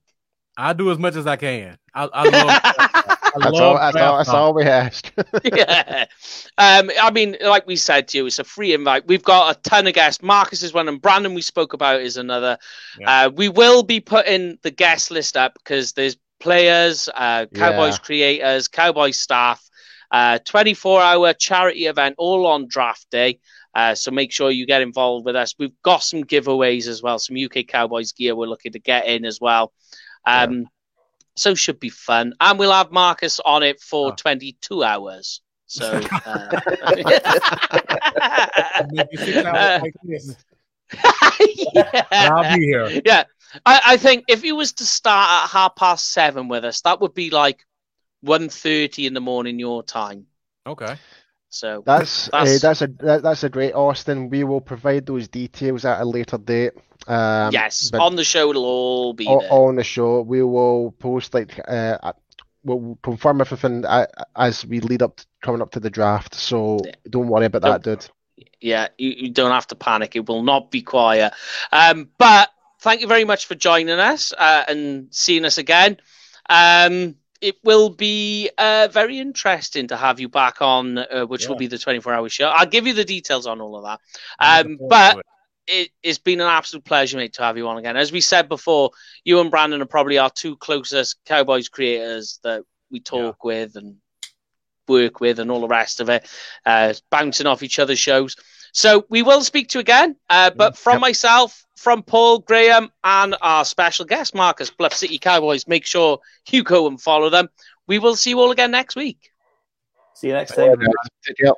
I do as much as I can. I, I love. I That's all, that's, all, that's all we asked. yeah. Um, I mean, like we said to you, it's a free invite. We've got a ton of guests. Marcus is one, and Brandon we spoke about is another. Yeah. Uh, we will be putting the guest list up because there's players, uh, Cowboys Yeah. creators, Cowboys staff, uh, 24 hour charity event all on draft day. Uh, so make sure you get involved with us. We've got some giveaways as well, some UK Cowboys gear we're looking to get in as well. Um, So should be fun, and we'll have Marcus on it for Oh. 22 hours. So. Uh, Maybe six hours Uh, yeah. I'll be here. Yeah, I, I think if you was to start at half past seven with us, that would be like 1.30 in the morning your time. Okay. So That's That's- uh, that's a that, that's a great Austin. We will provide those details at a later date. Um, yes, on the show it'll all be there. on the show. We will post like uh, uh, we'll confirm everything uh, as we lead up to, coming up to the draft. So Yeah. don't worry about that, dude. yeah, you, you don't have to panic. It will not be quiet. Um, but thank you very much for joining us uh, and seeing us again. Um, it will be uh, very interesting to have you back on, uh, which will be the 24 hour show. I'll give you the details on all of that. Um, but it. it's been an absolute pleasure, mate, to have you on again. As we said before, you and Brandon are probably our two closest Cowboys creators that we talk with and work with and all the rest of it, uh, bouncing off each other's shows. So we will speak to you again. Uh, but from Yep. myself, from Paul Graham, and our special guest, Marcus Bluff City Cowboys, make sure you go and follow them. We will see you all again next week. See you next time. Take care.